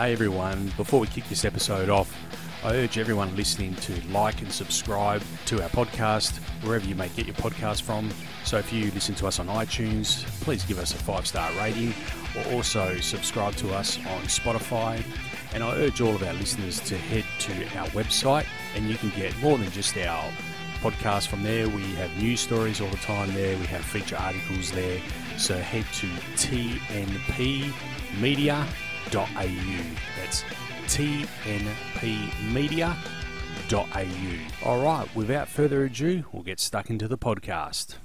Hey everyone, before we kick this episode off, I urge everyone listening to like and subscribe to our podcast wherever you may get your podcast from. So if you listen to us on iTunes, please give us a five star rating or also subscribe to us on Spotify. And I urge all of our listeners to head to our website and you can get more than just our podcast from there. We have news stories all the time there, we have feature articles there. So head to tnpmedia.com tnpmedia.au. That's tnpmedia.au. All right, without further ado, we'll get stuck into the podcast.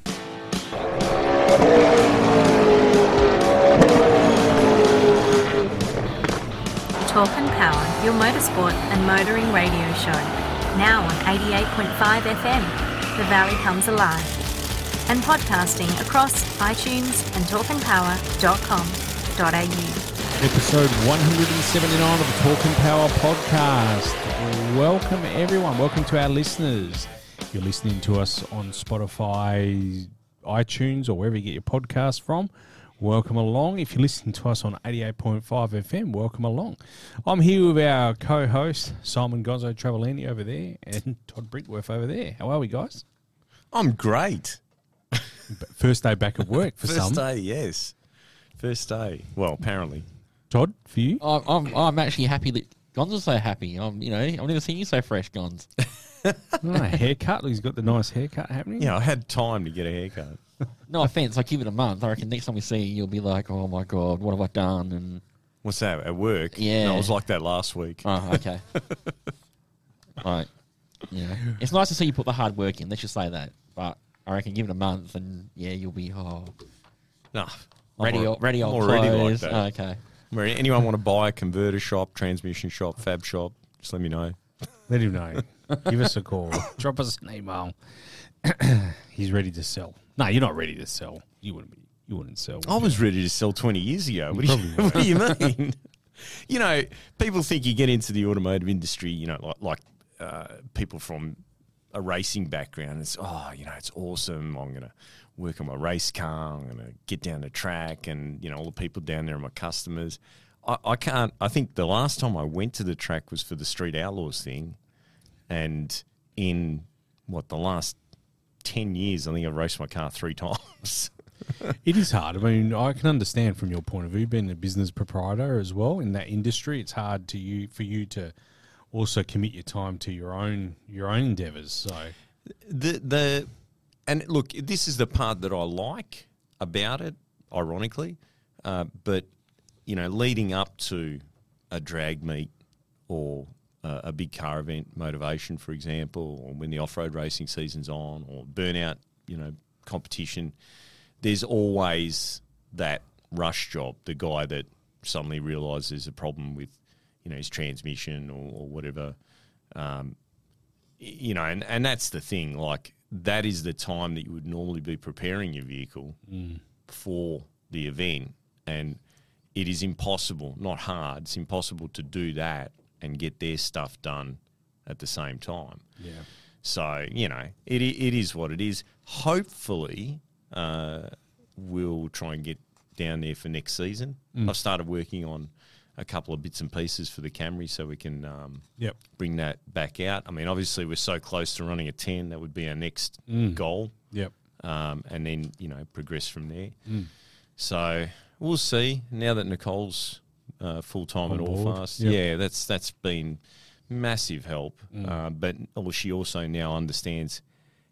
Talk and Power, your motorsport and motoring radio show. Now on 88.5 FM, The Valley Comes Alive. And podcasting across iTunes and talkandpower.com.au episode 179 of the Talk and Power podcast. Welcome, everyone. Welcome to our listeners. You're listening to us on Spotify, iTunes, or wherever you get your podcast from. Welcome along. If you're listening to us on 88.5 FM, welcome along. I'm here with our co host, Simon Gonzo Travellini over there, and Todd Brickworth over there. How are we, guys? I'm great. First day back at work for First some. day, yes. First day. Well, apparently. Todd, for you? I'm, I'm, I'm actually happy that Gonz is so happy. I'm, you know, I've never seen you so fresh, Gonz. oh, haircut. He's got the nice haircut happening. Yeah, I had time to get a haircut. no offense, I give it a month. I reckon next time we see you, you'll be like, "Oh my god, what have I done?" And What's that at work? Yeah. No, I was like that last week. oh, okay, right, yeah. It's nice to see you put the hard work in. Let's just say that. But I reckon give it a month, and yeah, you'll be oh No, ready, I'm, al- ready, I'm old already clothes. like that. Oh, okay. Where anyone want to buy a converter shop, transmission shop, fab shop? Just let me know. Let him know. Give us a call. Drop us an email. He's ready to sell. No, you're not ready to sell. You wouldn't be. You wouldn't sell. would I you? was ready to sell 20 years ago. What do you, what do you mean? you know, people think you get into the automotive industry, you know, like, like uh, people from a racing background. It's, oh, you know, it's awesome. I'm going to work on my race car. I'm going to get down the track and, you know, all the people down there are my customers. I, I can't, I think the last time I went to the track was for the Street Outlaws thing. And in what, the last 10 years, I think I've raced my car three times. It is hard. I mean, I can understand from your point of view, being a business proprietor as well in that industry. It's hard to you for you to also commit your time to your own your own endeavors. So the the and look, this is the part that I like about it. Ironically, uh, but you know, leading up to a drag meet or uh, a big car event, motivation, for example, or when the off road racing season's on, or burnout, you know, competition. There's always that rush job, the guy that suddenly realises a problem with, you know, his transmission or, or whatever. Um, you know, and, and that's the thing. Like that is the time that you would normally be preparing your vehicle for the event, and it is impossible, not hard. It's impossible to do that and get their stuff done at the same time. yeah, So you know, it it is what it is. Hopefully, uh, we'll try and get down there for next season. I've started working on a couple of bits and pieces for the Camry, so we can um, yep, bring that back out. I mean, obviously, we're so close to running a ten. That would be our next goal, yep. um, and then you know progress from there. So we'll see. Now that Nicole's uh, full time at Allfast, yep. yeah, that's that's been massive help. Mm. Uh, but well, she also now understands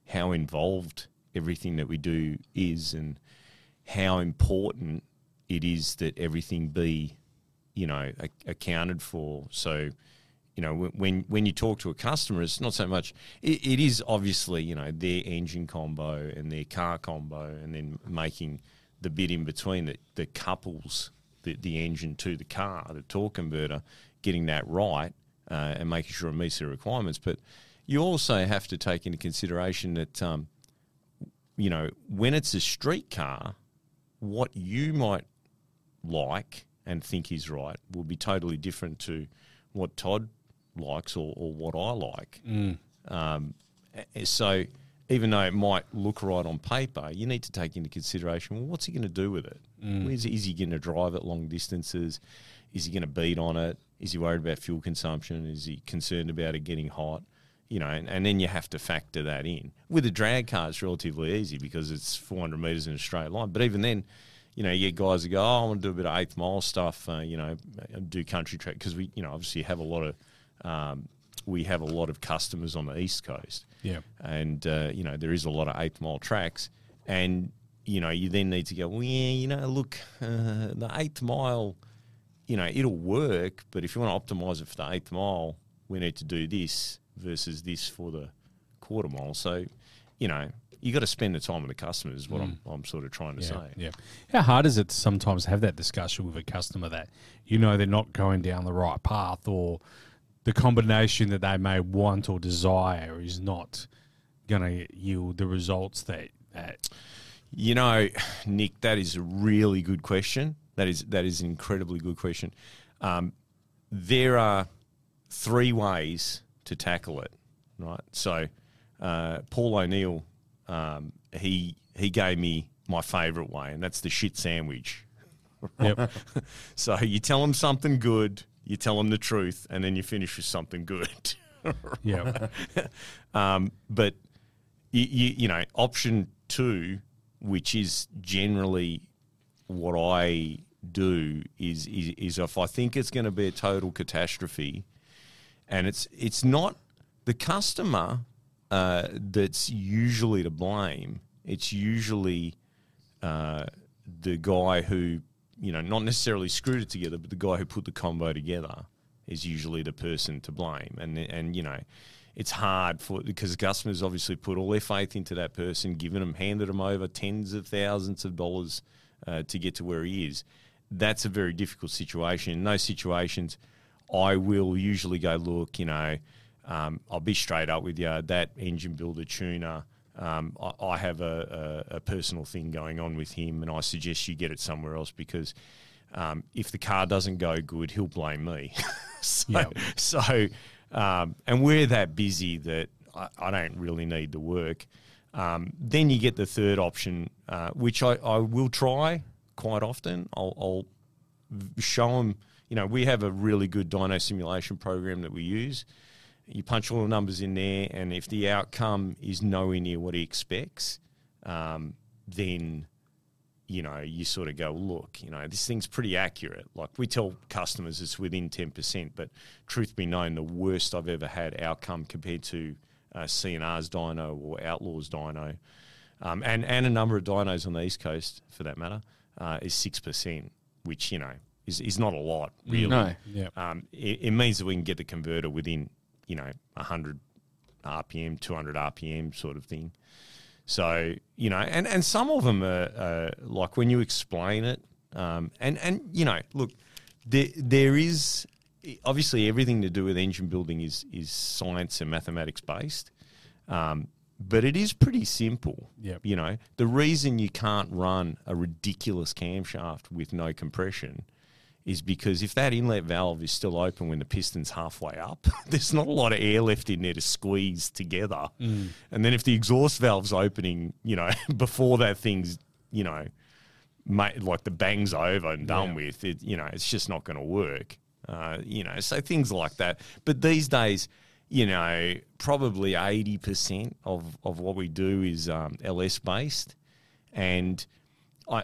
how involved everything that we do is, and how important it is that everything be, you know, accounted for. So. You know, when- when when you talk to a customer, it's not so much. It, it is obviously you know their engine combo and their car combo, and then making the bit in between that, that couples the, the engine to the car, the torque converter, getting that right uh, and making sure it meets the requirements. But you also have to take into consideration that, um, you know, when it's a street car, what you might like and think he's right will be totally different to what Todd likes or, or what I like. Um, so even though it might look right on paper, you need to take into consideration well, what's he going to do with it? Where's, is he going to drive it long distances? Is he going to beat on it? Is he worried about fuel consumption? Is he concerned about it getting hot? You know, and, and then you have to factor that in. With a drag car, it's relatively easy because it's 400 metres in a straight line. But even then, you know, you get guys that go, oh, I want to do a bit of eighth mile stuff, uh, you know, do country track because we, you know, obviously have a lot of, um, we have a lot of customers on the east coast, Yeah. and uh, you know there is a lot of eighth mile tracks, and you know you then need to go, well, yeah, you know, look, uh, the eighth mile, you know, it'll work, but if you want to optimize it for the eighth mile, we need to do this versus this for the quarter mile. So, you know, you got to spend the time with the customers. Is what I'm, I'm sort of trying to Yeah, say. yeah. How hard is it to sometimes have that discussion with a customer that you know they're not going down the right path or the combination that they may want or desire is not going to yield the results that, that You know, Nick, that is a really good question. That is that is an incredibly good question. Um, there are three ways to tackle it, right? So, uh, Paul O'Neill, um, he he gave me my favourite way, and that's the shit sandwich. Yep. So you tell them something good, you tell them the truth, and then you finish with something good. yeah. Um, but you, you, you know, option two, which is generally what I do, is is, is if I think it's going to be a total catastrophe, and it's it's not the customer uh, that's usually to blame. It's usually uh, the guy who, you know, not necessarily screwed it together, but the guy who put the combo together is usually the person to blame. And and you know, it's hard for because customers obviously put all their faith into that person, given them, handed them over tens of thousands of dollars uh, to get to where he is. That's a very difficult situation. In those situations, I will usually go, look, you know, um, I'll be straight up with you. That engine builder tuner, um, I, I have a, a, a personal thing going on with him, and I suggest you get it somewhere else because um, if the car doesn't go good, he'll blame me. so, Yeah. so um, and we're that busy that I, I don't really need the work. Um, then you get the third option, uh, which I, I will try quite often. I'll, I'll show them, you know, we have a really good dyno simulation program that we use. You punch all the numbers in there, and if the outcome is nowhere near what he expects, um, then you know you sort of go, look, you know, this thing's pretty accurate. Like we tell customers it's within ten percent, but truth be known, the worst I've ever had outcome compared to uh, CNR's dyno or Outlaws dyno, um, and and a number of dynos on the east coast for that matter, uh, is six percent, which you know is is not a lot really. No. Yeah. Um, it, it means that we can get the converter within, you know, 100 RPM, 200 RPM sort of thing. So, you know, and, and some of them are, are like when you explain it, um, and, and, you know, look, there, there is obviously everything to do with engine building is, is science and mathematics based. Um, but it is pretty simple. Yep. You know, the reason you can't run a ridiculous camshaft with no compression is because if that inlet valve is still open when the piston's halfway up, there's not a lot of air left in there to squeeze together. And then if the exhaust valve's opening, you know, before that thing's, you know, ma- like the bang's over and done Yeah. with, it, you know, it's just not going to work. Uh, you know, so things like that. But these days, you know, probably 80% of, of what we do is um, LS based. And I,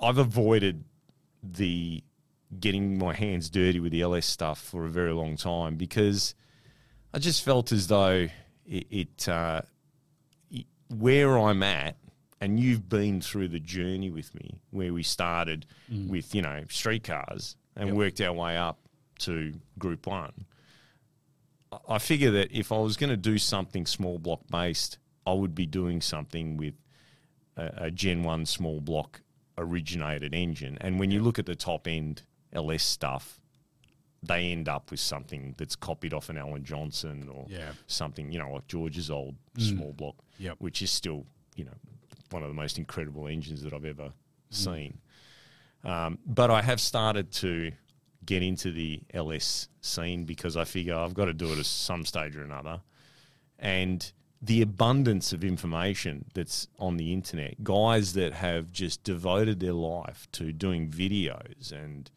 I've avoided the getting my hands dirty with the LS stuff for a very long time because I just felt as though it, it, uh, it where I'm at, and you've been through the journey with me, where we started with you know street cars and worked our way up to Group One. I- figure that if I was going to do something small block based, I would be doing something with a, a Gen 1 small block originated engine. And when you look at the top end LS stuff, they end up with something that's copied off an Alan Johnson or Yeah. something, you know, like George's old small block, Yep. which is still, you know, one of the most incredible engines that I've ever seen. Um, but I have started to get into the LS scene because I figure I've got to do it at some stage or another. And the abundance of information that's on the internet, guys that have just devoted their life to doing videos and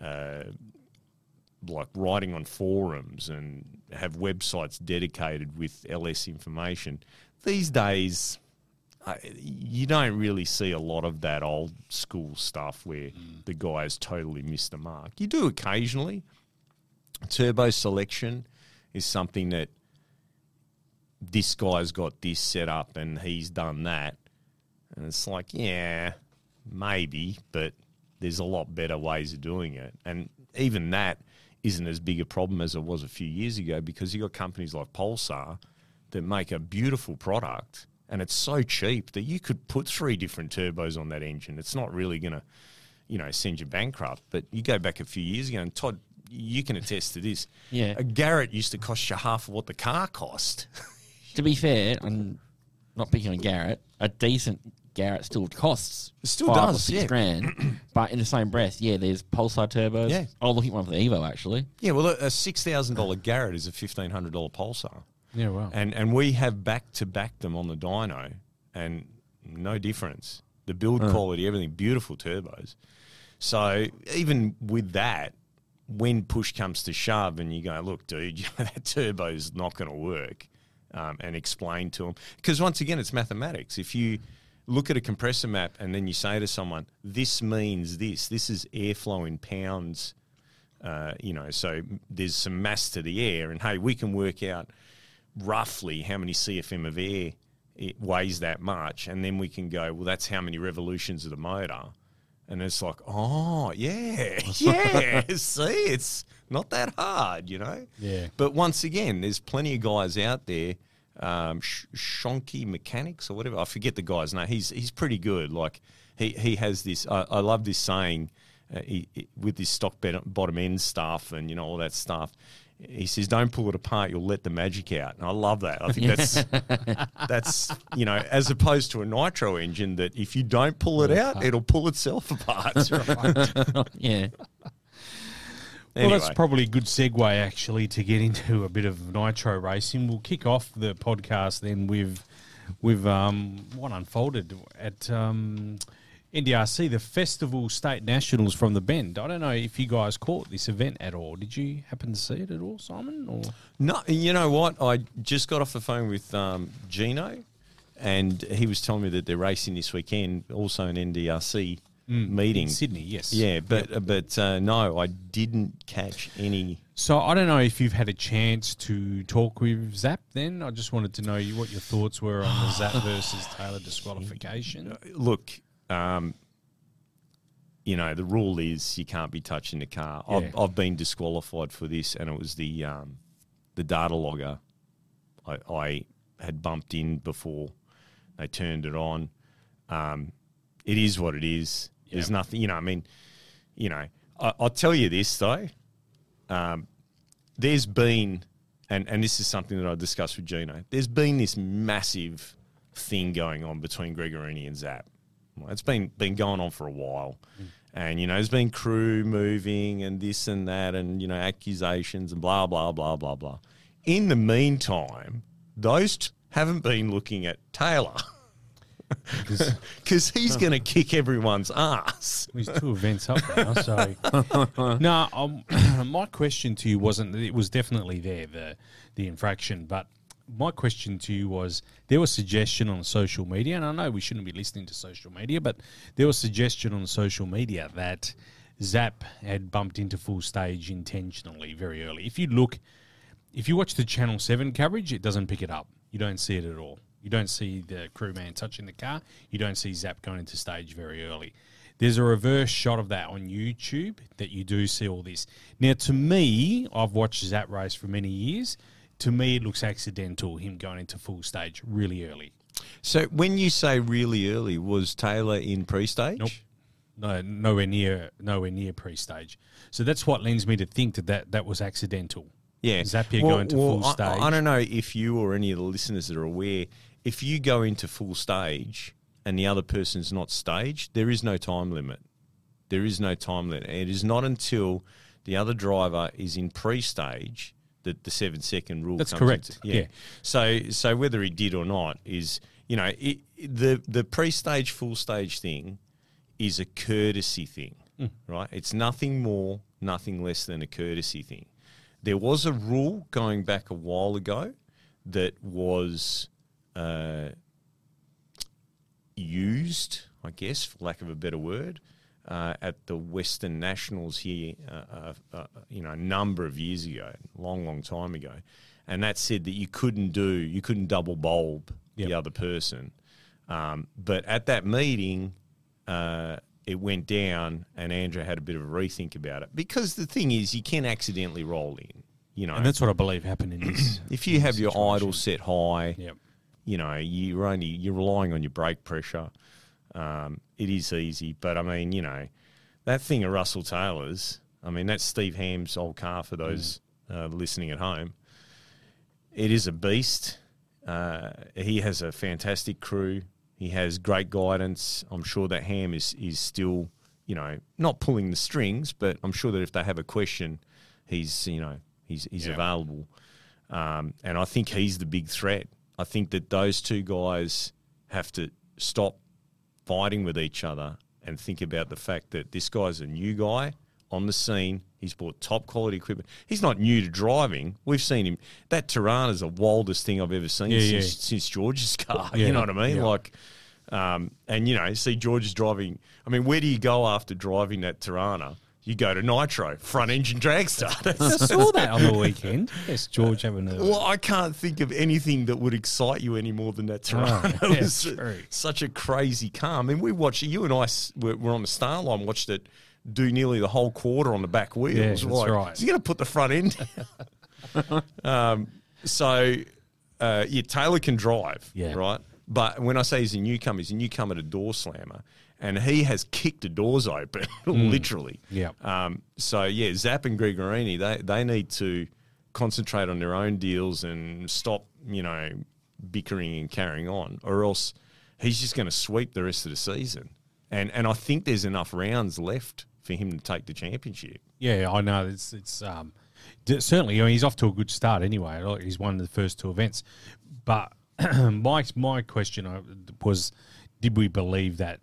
uh, like writing on forums and have websites dedicated with LS information. These days, I, you don't really see a lot of that old school stuff where the guys totally missed the mark. You do occasionally. Turbo selection is something that this guy's got this set up and he's done that. And it's like, yeah, maybe, but there's a lot better ways of doing it. And even that isn't as big a problem as it was a few years ago because you've got companies like Pulsar that make a beautiful product and it's so cheap that you could put three different turbos on that engine. It's not really going to, you know, send you bankrupt. But you go back a few years ago, and Todd, you can attest to this. Yeah. a Garrett used to cost you half of what the car cost. To be fair, I'm not picking on Garrett. A decent Garrett still costs It still five or does, six yeah. grand. but in the same breath, yeah, there's Pulsar turbos. Yeah. I'll look at one for the Evo actually. yeah, well, a six thousand dollar Garrett is a fifteen hundred dollar Pulsar. Yeah, well. and and we have back to back them on the dyno, and no difference. The build quality, everything, beautiful turbos. So even with that, when push comes to shove, and you go, look, dude, that turbo's not going to work, um, and explain to them because once again, it's mathematics. If you look at a compressor map and then you say to someone, this means this, this is airflow in pounds uh, you know, so there's some mass to the air, and hey, we can work out roughly how many CFM of air it weighs that much, and then we can go, well, that's how many revolutions of the motor. And it's like, oh, yeah, yeah, see, it's not that hard, you know? Yeah. But once again, there's plenty of guys out there, um, Sh- Shonky Mechanics or whatever. I forget the guy's name. He's he's pretty good. Like he he has this. I, I love this saying uh, he, he- with this stock bottom end stuff and you know all that stuff. He says, "Don't pull it apart. You'll let the magic out." And I love that. I think that's that's you know, as opposed to a nitro engine that if you don't pull it out, it'll pull itself apart. yeah. Well, that's probably a good segue actually to get into a bit of nitro racing. We'll kick off the podcast then with with um, what unfolded at um, NDRC, the Festival State Nationals from the Bend. I don't know if you guys caught this event at all. Did you happen to see it at all, Simon? Or No, you know what? I just got off the phone with um, Gino, and he was telling me that they're racing this weekend, also in NDRC meeting. in Sydney? Yes. Yeah, but but uh, no, I didn't catch any. So I don't know if you've had a chance to talk with Zap. Then I just wanted to know you- what your thoughts were on the Zap versus Taylor disqualification. Look, um, you know the rule is you can't be touching the car. I've, I've been disqualified for this, and it was the um, the data logger. I, I had bumped in before they turned it on. Um, it is what it is. There's nothing, you know. I mean, you know, I, I'll tell you this though. Um, there's been, and and this is something that I discussed with Gino. There's been this massive thing going on between Gregorini and Zap. It's been been going on for a while, and you know, there's been crew moving and this and that, and you know, accusations and blah blah blah blah blah. In the meantime, those t- haven't been looking at Taylor Because because he's going to kick everyone's ass. He's two events up now, so no. Um, my question to you wasn't. It was definitely there the the infraction, but my question to you was there was suggestion on social media, and I know we shouldn't be listening to social media, but there was suggestion on social media that Zap had bumped into full stage intentionally very early. If you look, if you watch the Channel Seven coverage, it doesn't pick it up. You don't see it at all. You don't see the crewman touching the car. You don't see Zap going into stage very early. There's a reverse shot of that on YouTube that you do see all this. Now, to me, I've watched Zap race for many years. To me, it looks accidental, him going into full stage really early. So when you say really early, was Taylor in pre-stage? Nope. No, nowhere near, nowhere near pre-stage. So that's what lends me to think that that, that was accidental. Yeah, Zapier going to full stage. I, I don't know if you or any of the listeners that are aware. If you go into full stage and the other person's not staged, there is no time limit. There is no time limit. It is not until the other driver is in pre-stage that the seven second rule. That's comes correct, Into, yeah. So so whether he did or not is you know it, the the pre-stage full stage thing is a courtesy thing, Hmm. right? It's nothing more, nothing less than a courtesy thing. There was a rule going back a while ago that was uh, used, I guess, for lack of a better word, uh, at the Western Nationals here, uh, uh, uh, you know, a number of years ago, long, long time ago, and that said that you couldn't do, you couldn't double bulb Yep. the other person. Um, but at that meeting, uh, it went down, and Andrew had a bit of a rethink about it because the thing is, you can accidentally roll in. You know, And that's what I believe happened in this. if you have your situation. idle set high, Yep. You know, you're only you're relying on your brake pressure. Um, it is easy, but I mean, you know, that thing of Russell Taylor's. I mean, that's Steve Ham's old car for those uh, listening at home. It is a beast. Uh, he has a fantastic crew. He has great guidance. I'm sure that Ham is is still, you know, not pulling the strings, but I'm sure that if they have a question, he's you know he's he's Yeah. available. Um, and I think he's the big threat. I think that those two guys have to stop fighting with each other and think about the fact that this guy's a new guy on the scene. He's bought top quality equipment. He's not new to driving. We've seen him. That Torana's the wildest thing I've ever seen Yeah, since, yeah. since George's car. Yeah, You know what I mean? Like, um, and you know, see George's driving. I mean, where do you go after driving that Torana? You go to Nitro, front engine dragster. I saw that on the weekend. Yes, George having a. well, I can't think of anything that would excite you any more than that Torana. Oh, it was true. such a crazy car. I mean, we watched you and I were, were on the star line, watched it do nearly the whole quarter on the back wheels. Yeah, that's like, right. Is going to put the front end? um, so, uh, yeah, Taylor can drive, Yeah. right? But when I say he's a newcomer, he's a newcomer to door slammer, and he has kicked the doors open, literally. Mm. Yeah. Um, so yeah, Zap and Gregorini, they they need to concentrate on their own deals and stop, you know, bickering and carrying on, or else he's just going to sweep the rest of the season. And and I think there's enough rounds left for him to take the championship. Yeah, I know. It's it's um, certainly. I mean, he's off to a good start anyway. He's won the first two events, but my my question uh, was, did we believe that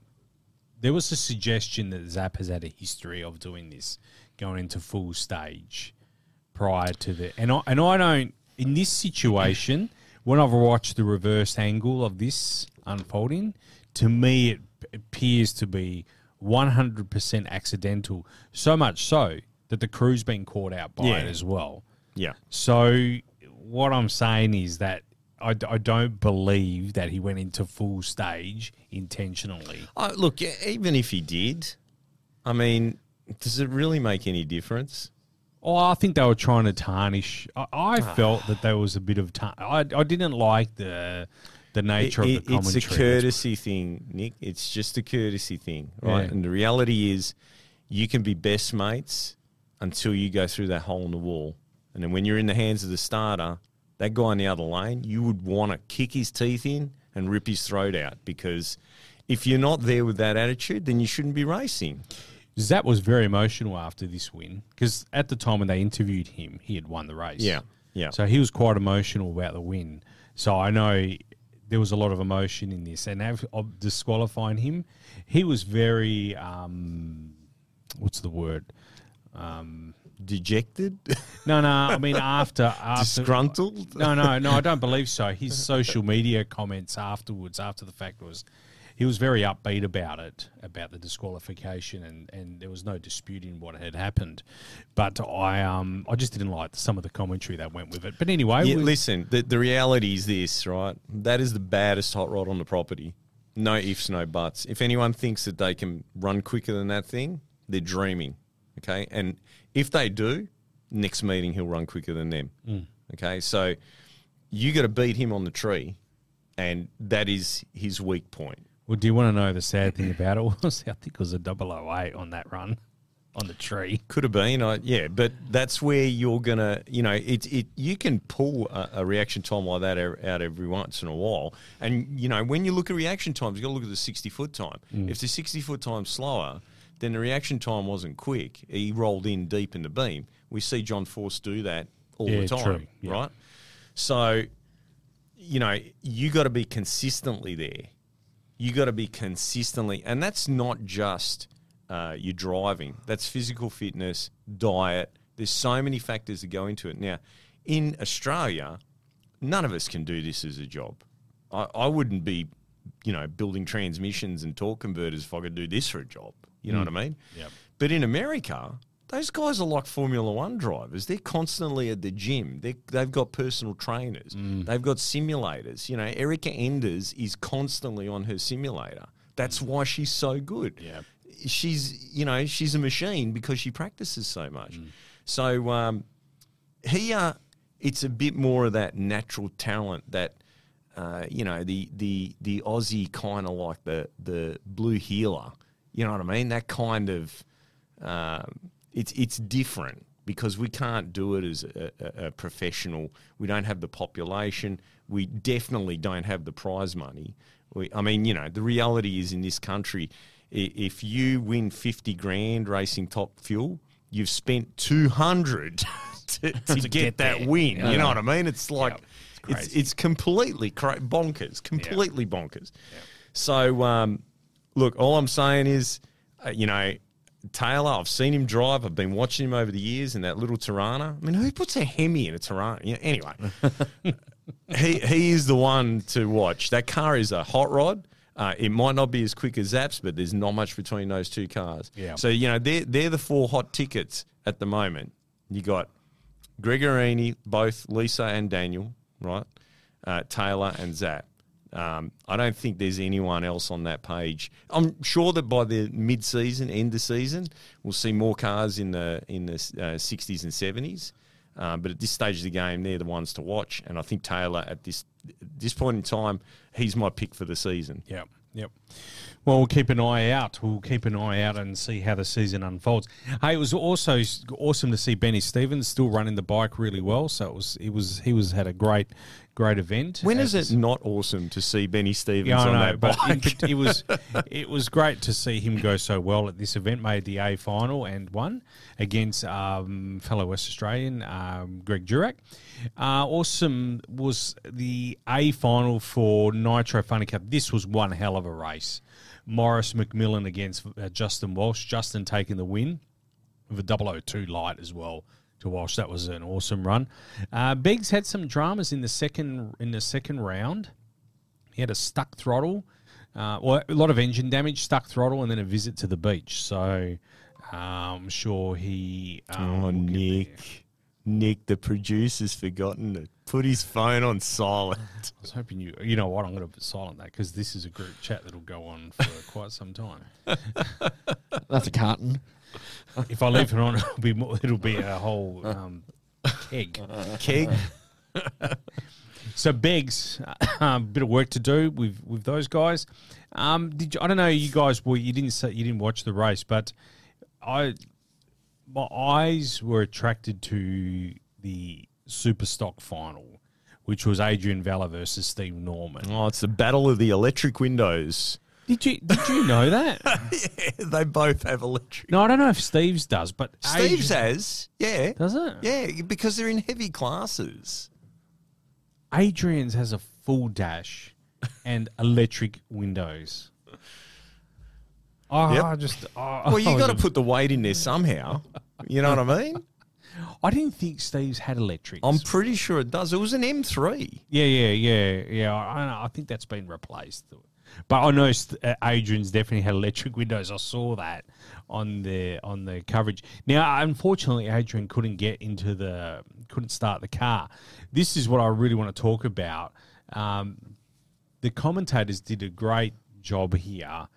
there was a suggestion that Zap has had a history of doing this, going into full stage prior to the and I and I don't in this situation when I've watched the reverse angle of this unfolding, to me it appears to be one hundred percent accidental. So much so that the crew's been caught out by Yeah. it as well. Yeah. So what I'm saying is that I, I don't believe that he went into full stage intentionally. Look, even if he did, I mean, does it really make any difference? Oh, I think they were trying to tarnish. I, I Ah. felt that there was a bit of. Tar- I I didn't like the the nature It- of the it- it's a courtesy thing, Nick. It's just a courtesy thing, right? Yeah. And the reality is, you can be best mates until you go through that hole in the wall, and then when you're in the hands of the starter, that guy in the other lane, you would want to kick his teeth in and rip his throat out because if you're not there with that attitude, then you shouldn't be racing. Zap was very emotional after this win because at the time when they interviewed him, he had won the race. Yeah, yeah. So he was quite emotional about the win. So I know there was a lot of emotion in this, and have, of disqualifying him, he was very um, what's the word? Um, Dejected, no, no. I mean after after disgruntled. no, no, no. I don't believe so. His social media comments afterwards, after the fact, was he was very upbeat about it, about the disqualification, and, and there was no disputing what had happened. But I um I just didn't like some of the commentary that went with it. But anyway, Yeah, we- listen, the, the reality is this, right? That is the baddest hot rod on the property. No ifs, no buts. If anyone thinks that they can run quicker than that thing, they're dreaming. Okay. And if they do, next meeting he'll run quicker than them. Mm. Okay. So you got to beat him on the tree, and that is his weak point. well, do you want to know the sad thing about it was? I think it was a 008 on that run on the tree. Could have been, I, yeah, but that's where you're gonna, you know, it it you can pull a, a reaction time like that out out every once in a while, and you know when you look at reaction times, you got to look at the sixty foot time. If the sixty foot time's slower, then the reaction time wasn't quick. He rolled in deep in the beam. We see John Force do that all Yeah, the time, true, yeah. right? So, you know, you got to be consistently there. You got to be consistently, and that's not just uh, your driving. That's physical fitness. diet. There's so many factors that go into it. Now, in Australia, none of us can do this as a job. I, I wouldn't be, you know, building transmissions and torque converters if I could do this for a job. You know what I mean? Yeah. But in America, those guys are like Formula One drivers. They're constantly at the gym. They, they've got personal trainers. They've got simulators. You know, Erica Enders is constantly on her simulator. That's why she's so good. Yeah. She's, you know, she's a machine because she practices so much. So um, here, it's a bit more of that natural talent that, uh, you know, the the the Aussie kind of like the the blue heeler. You know what I mean? That kind of um, it's it's different because we can't do it as a, a, a professional. We don't have the population. We definitely don't have the prize money. We, I mean, you know, the reality is in this country, if you win fifty grand racing top fuel, you've spent two hundred to, to, get, get that win. Yeah. You know what I mean? It's like Yep. It's it's it's completely cra- bonkers, completely bonkers. So, um, look, all I'm saying is, uh, you know, Taylor, I've seen him drive. I've been watching him over the years in that little Torana. I mean, who puts a Hemi in a Torana? You know, anyway, he he is the one to watch. That car is a hot rod. Uh, it might not be as quick as Zaps, but there's not much between those two cars. Yeah. So you know they're they're the four hot tickets at the moment. You got Gregorini, both Lisa and Daniel, right? Uh, Taylor and Zap. Um, I don't think there's anyone else on that page. I'm sure that by the mid-season, end of season, we'll see more cars in the in the uh, 60s and 70s. Um, but at this stage of the game, they're the ones to watch. And I think Taylor, at this this point in time, he's my pick for the season. Yep. Yep. Well, we'll keep an eye out. We'll keep an eye out and see how the season unfolds. Hey, it was also awesome to see Benny Stevens still running the bike really well. So it was, it was, he was had a great, great event. When is it not awesome to see Benny Stevens Yeah, on know, that but bike? it, it was it was great to see him go so well at this event. Made the A final and won against um, fellow West Australian um, Greg Durack. Uh, awesome was the A final for Nitro Funny Car. This was one hell of a race. Morris McMillan against uh, Justin Walsh. Justin taking the win with a 002 light as well to Walsh. That was an awesome run. Uh, Beggs had some dramas in the second in the second round. He had a stuck throttle, uh, well, a lot of engine damage, stuck throttle, and then a visit to the beach. So uh, I'm sure he. Um, Oh, Nick. Nick, the producer's forgotten to put his phone on silent. I was hoping you. You know what? I'm going to put silent that because this is a group chat that'll go on for quite some time. That's a carton. If I leave it on, it'll be more, it'll be a whole um, keg. Keg. So Beggs, a bit of work to do with with those guys. Um, did you, I don't know you guys? Well, you didn't say you didn't watch the race, but I my eyes were attracted to the Superstock final, which was Adrian Vella versus Steve Norman. Oh, it's the battle of the electric windows. Did you did you know that? yeah, they both have electric. no, I don't know if Steve's does, but Steve's Adrian, has, yeah. does it? Yeah, because they're in heavy classes. Adrian's has a full dash and electric windows. Oh, Yep. I just oh, Well, you I got to was- put the weight in there somehow. You know what I mean? I didn't think Steve's had electrics. I'm pretty sure it does. It was an M3. yeah, yeah, yeah, yeah. I, I I think that's been replaced. But I know uh, Adrian's definitely had electric windows. I saw that on the on the coverage. Now, unfortunately, Adrian couldn't get into the couldn't start the car. This is what I really want to talk about. Um, the commentators did a great job here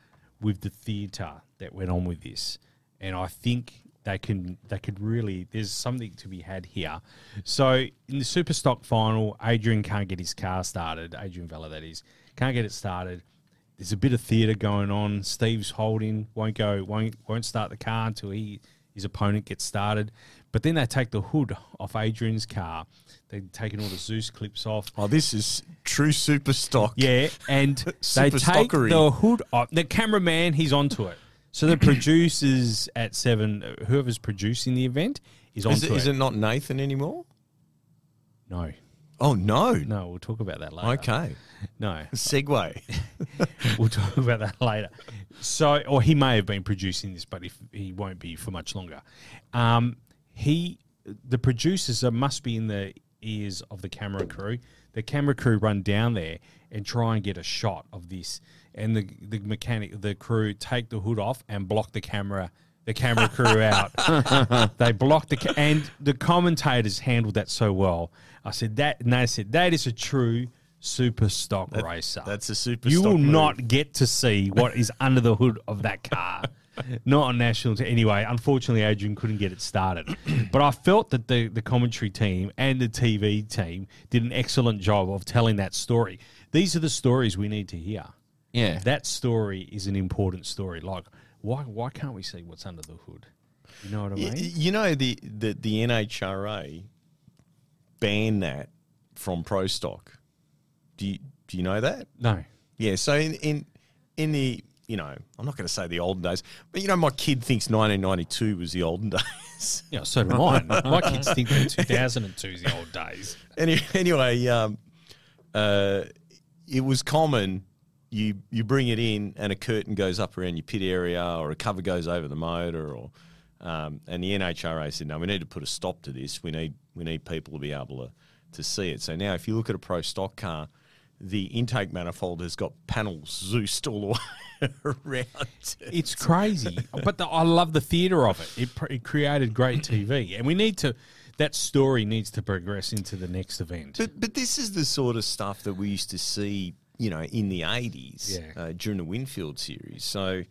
with the theatre that went on with this, and I think they can they could really there's something to be had here. So in the Superstock final, Adrian can't get his car started. Adrian Vella, that is, can't get it started. There's a bit of theatre going on. Steve's holding, won't go, won't won't start the car until he his opponent gets started. But then they take the hood off Adrian's car. They've taken all the Dzus clips off. Oh, this is true super stock. Yeah, and they take stockery. the hood off. The cameraman, he's onto it. So the producers at Seven, uh, whoever's producing the event, is Is onto it, is it. it not Nathan anymore? No, Oh no. No, we'll talk about that later. Okay. No, segue. we'll talk about that later. So, or he may have been producing this, but if he won't be for much longer. Um, he, the producers are, must be in the ears of the camera crew. The camera crew run down there and try and get a shot of this, and the the mechanic, the crew take the hood off and block the camera. The camera crew out. they blocked the ca- and the commentators handled that so well. I said that, and they said that is a true super stock racer. That's a super. You stock will move. not get to see what is under the hood of that car. Not on national. Anyway, unfortunately, Adrian couldn't get it started. but I felt that the, the commentary team and the TV team did an excellent job of telling that story. These are the stories we need to hear. Yeah. That story is an important story. Like, why why can't we see what's under the hood? You know what I mean? You know the, the the NHRA banned that from pro stock. Do you do you know that? No. Yeah. So in in in the you know I'm not going to say the olden days, but you know my kid thinks 1992 was the olden days. Yeah, so do mine. My kids think that 2002 is the old days. Any, anyway, um, uh, it was common. You you bring it in, and a curtain goes up around your pit area, or a cover goes over the motor, or um, and the NHRA said, no, we need to put a stop to this. We need we need people to be able to to see it. So now, if you look at a pro stock car, the intake manifold has got panels Zeused all the way around. it. It's crazy, but the, I love the theatre of it. It, pr- it created great TV, and we need to. That story needs to progress into the next event. But but this is the sort of stuff that we used to see, you know, in the eighties Yeah. uh, during the Winfield series. So,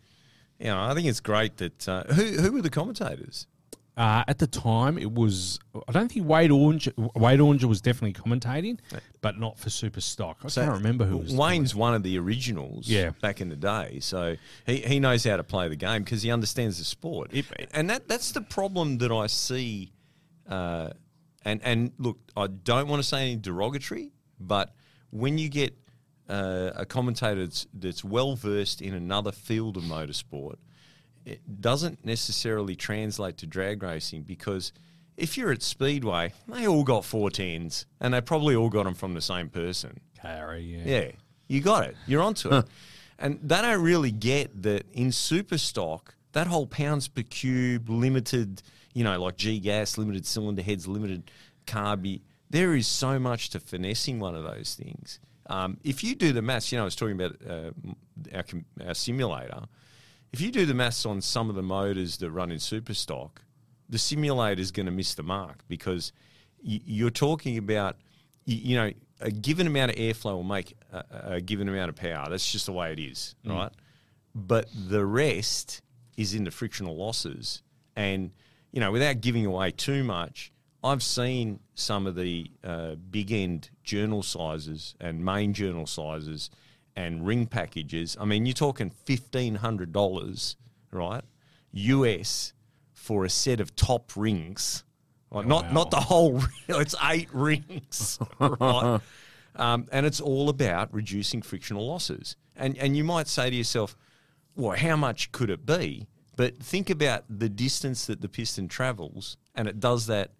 you know, I think it's great that uh, who who were the commentators? Uh, at the time, it was. I don't think Wade Orange. Wade Orange was definitely commentating, but not for Super Stock. I can't remember who was. Wayne's one of the originals. Yeah. back in the day, so he, he knows how to play the game because he understands the sport. It- and that that's the problem that I see. Uh, and and look, I don't want to say any derogatory, but when you get uh, a commentator that's, that's well versed in another field of motorsport, it doesn't necessarily translate to drag racing because if you're at Speedway, they all got 410s and they probably all got them from the same person. Carey, yeah. Yeah, you got it. You're onto it. And they don't really get that in super stock, that whole pounds per cube, limited, you know, like G gas, limited cylinder heads, limited carby, there is so much to finessing one of those things. Um, if you do the maths, you know, I was talking about uh, our, our simulator. If you do the maths on some of the motors that run in Superstock, the simulator is going to miss the mark because y- you're talking about, you, you know, a given amount of airflow will make a, a given amount of power. That's just the way it is, right? But the rest is in the frictional losses. And, you know, without giving away too much, I've seen some of the uh, big end journal sizes and main journal sizes and ring packages. I mean, you're talking $1,500, right? US for a set of top rings. Like not, not the whole it's eight rings, right? Um, and it's all about reducing frictional losses. And, and you might say to yourself, well, how much could it be? But think about the distance that the piston travels, and it does that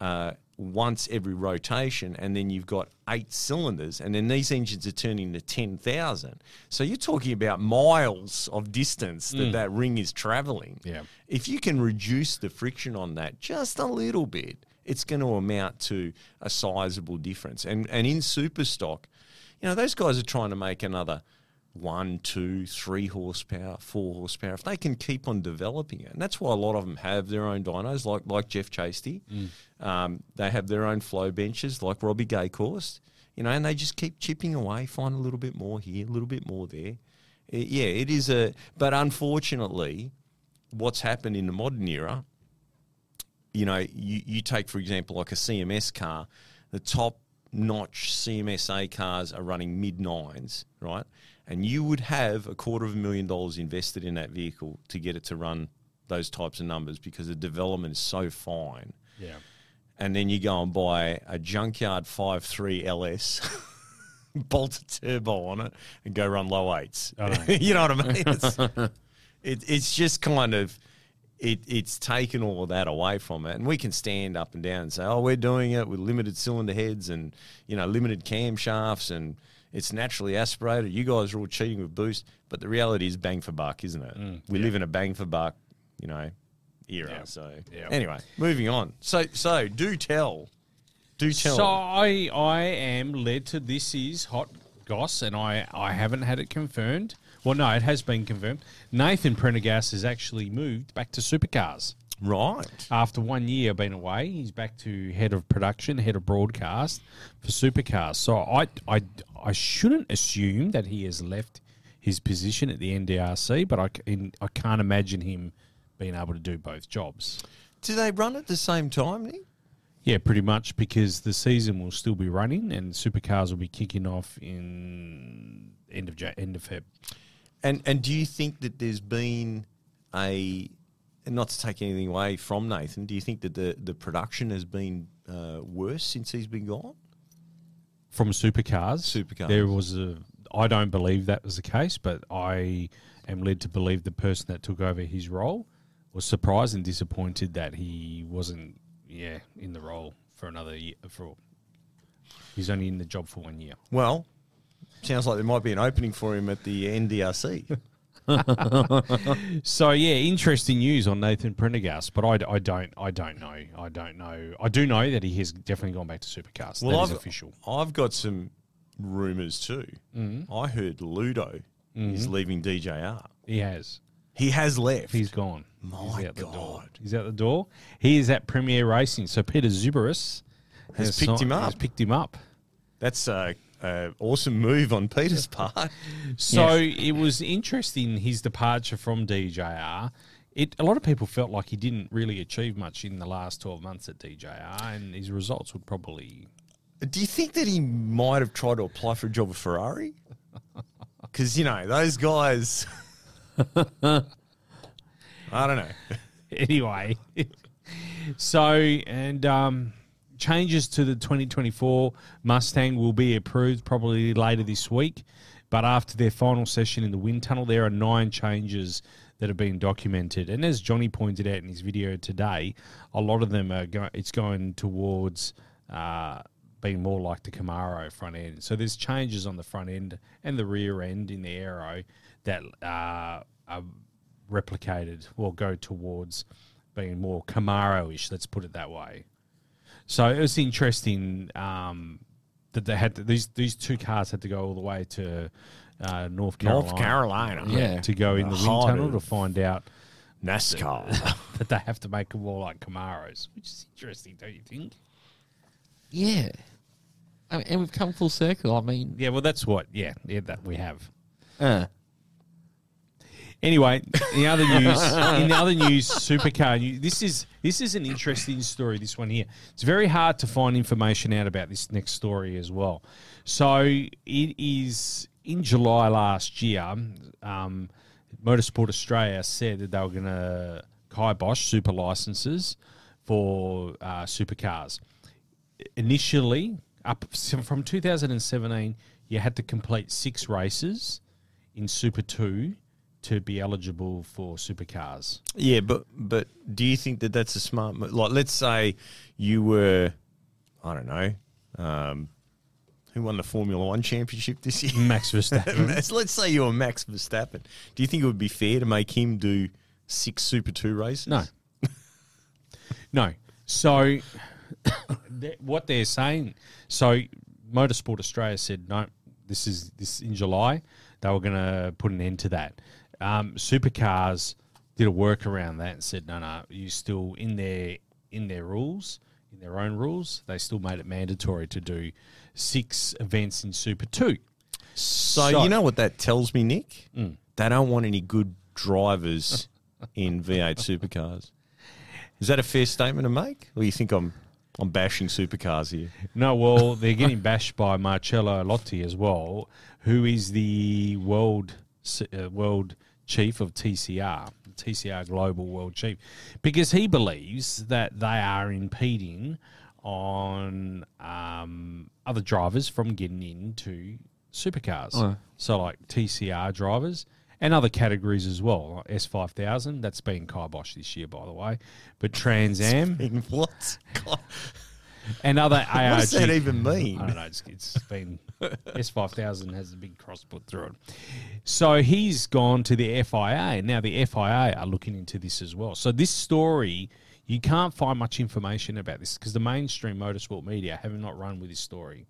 uh, once every rotation, and then you've got eight cylinders, and then these engines are turning to 10,000. So you're talking about miles of distance that that ring is traveling. Yeah. If you can reduce the friction on that just a little bit, it's going to amount to a sizable difference. And, and in super stock, you know, those guys are trying to make another one, two, three horsepower, four horsepower. If they can keep on developing it, and that's why a lot of them have their own dynos, like like Jeff Chasty. Um, they have their own flow benches, like Robbie Gaycorst. You know, and they just keep chipping away, find a little bit more here, a little bit more there. I- yeah, it is a. But unfortunately, what's happened in the modern era you know, you, you take, for example, like a CMS car, the top notch CMSA cars are running mid nines, right? And you would have a quarter of a million dollars invested in that vehicle to get it to run those types of numbers because the development is so fine. Yeah. And then you go and buy a junkyard 5.3 LS, bolt a turbo on it, and go run low eights. You know what I mean? It's, it, it's just kind of it, it's taken all of that away from it, and we can stand up and down and say, "Oh, we're doing it with limited cylinder heads and you know limited camshafts, and it's naturally aspirated. You guys are all cheating with boost." But the reality is bang for buck, isn't it? Mm, we live in a bang for buck, you know, era. Yeah. So Yeah. anyway, moving on. So so do tell, do tell. So I I am led to this is hot goss, and I I haven't had it confirmed. Well, no, it has been confirmed. Nathan Prendergast has actually moved back to supercars right. after one year being away. He's back to head of production, head of broadcast for supercars. So I I I shouldn't assume that he has left his position at the NDRC, but I in, I can't imagine him being able to do both jobs. Do they run at the same time, Nick? Yeah, pretty much because the season will still be running and supercars will be kicking off in end of end of Feb. And and do you think that there's been a not to take anything away from Nathan, do you think that the, the production has been uh, worse since he's been gone? From supercars, Supercars. there was a. I don't believe that was the case, but I am led to believe the person that took over his role was surprised and disappointed that he wasn't, yeah, in the role for another year. For he's only in the job for one year. Well, sounds like there might be an opening for him at the NDRC. So yeah, interesting news on Nathan Prendergast, but I, I don't I don't know I don't know I do know that he has definitely gone back to supercars. Well, that I've, official. I've got some rumours too. Mm-hmm. I heard Ludo is leaving DJR. He has. He has left. He's gone. My He's out the door. God. He's out the door. He is at Premier Racing. So Peter Xiberras Has picked si- him up. Has picked him up. That's a, a awesome move on Peter's part. So it was interesting his departure from DJR. It a lot of people felt like he didn't really achieve much in the last twelve months at DJR, and his results would probably Do you think that he might have tried to apply for a job at Ferrari? Because you know those guys. I don't know. anyway. so, and um, changes to the 2024 Mustang will be approved probably later this week. But after their final session in the wind tunnel, there are nine changes that have been documented. And as Johnny pointed out in his video today, a lot of them are going. It's going towards uh, being more like the Camaro front end. So there's changes on the front end and the rear end in the aero that uh, are replicated or go towards being more Camaro-ish. Let's put it that way. So it was interesting um, that they had to, these these two cars had to go all the way to uh, North Carolina, North Carolina. Yeah. to go in the wind tunnel to find out NASCAR. that they have to make them more like Camaros, which is interesting, don't you think? Yeah. I mean, and we've come full circle. I mean, Yeah, well, that's what. Yeah, yeah, that we have. uh, Anyway, in the other news, in the other news, supercar. news- This is this is an interesting story. This one here. It's very hard to find information out about this next story as well. So it is in July last year. Um, Motorsport Australia said that they were going to kibosh super licenses for uh, supercars. Initially, up from 2017, you had to complete six races in Super Two to be eligible for supercars. yeah, but but do you think that that's a smart move? Like, let's say you were, I don't know, um, who won the Formula One championship this year? Max Verstappen. Let's- say you were Max Verstappen. Do you think it would be fair to make him do six Super Two races? No. no. So, what they're saying, so Motorsport Australia said no. This is this in July. They were going to put an end to that. Um, supercars did a work around that and said no, no. You still in their in their rules, in their own rules. They still made it mandatory to do six events in Super Two. So, So- you know what that tells me, Nick? They don't want any good drivers in V8 supercars. Is that a fair statement to make, or you think I'm I'm bashing supercars here? No, well, they're getting bashed by Marcello Lotti as well, who is the world uh, world chief of TCR, TCR Global World Chief, because he believes that they are impeding on um, other drivers from getting into supercars. Oh. So, like TCR drivers and other categories as well. Like S5000, that's been kibosh this year, by the way. But Trans Am what? And other what ARG. does that even mean? I don't know. It's, it's been S5000 has a big cross put through it. So he's gone to the FIA. Now the FIA are looking into this as well. So this story, you can't find much information about this because the mainstream motorsport media have not run with this story.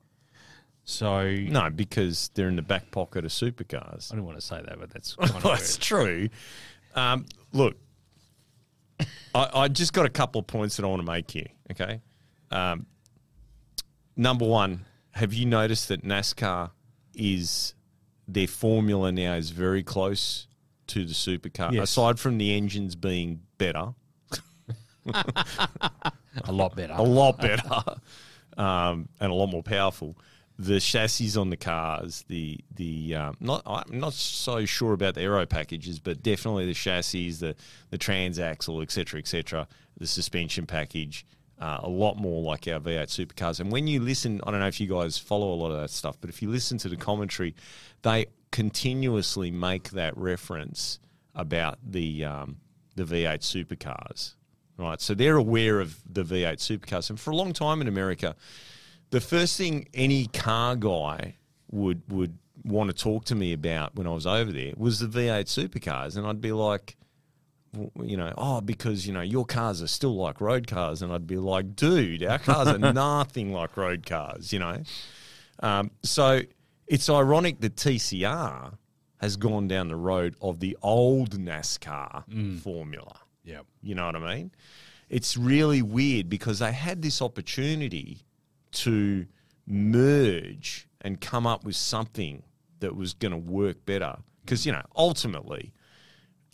So No, because they're in the back pocket of supercars. I don't want to say that, but that's kind of That's true. Um, look, I, I just got a couple of points that I want to make here. Okay. Um, number one, have you noticed that NASCAR is their formula now is very close to the supercar? Yes. Aside from the engines being better, a lot better. a lot better, um, and a lot more powerful. The chassis on the cars, the the um, not I'm not so sure about the aero packages, but definitely the chassis, the the transaxle, etc., etc. The suspension package, uh, a lot more like our V8 supercars. And when you listen, I don't know if you guys follow a lot of that stuff, but if you listen to the commentary, they continuously make that reference about the um, the V8 supercars right? So they're aware of the V8 supercars, and for a long time in America, the first thing any car guy would would want to talk to me about when I was over there was the V8 supercars, and I'd be like, you know, oh, because you know your cars are still like road cars, and I'd be like, dude, our cars are nothing like road cars, you know. Um, so it's ironic that TCR has gone down the road of the old NASCAR formula. yeah. You know what I mean? It's really weird because they had this opportunity to merge and come up with something that was going to work better. Because, you know, ultimately,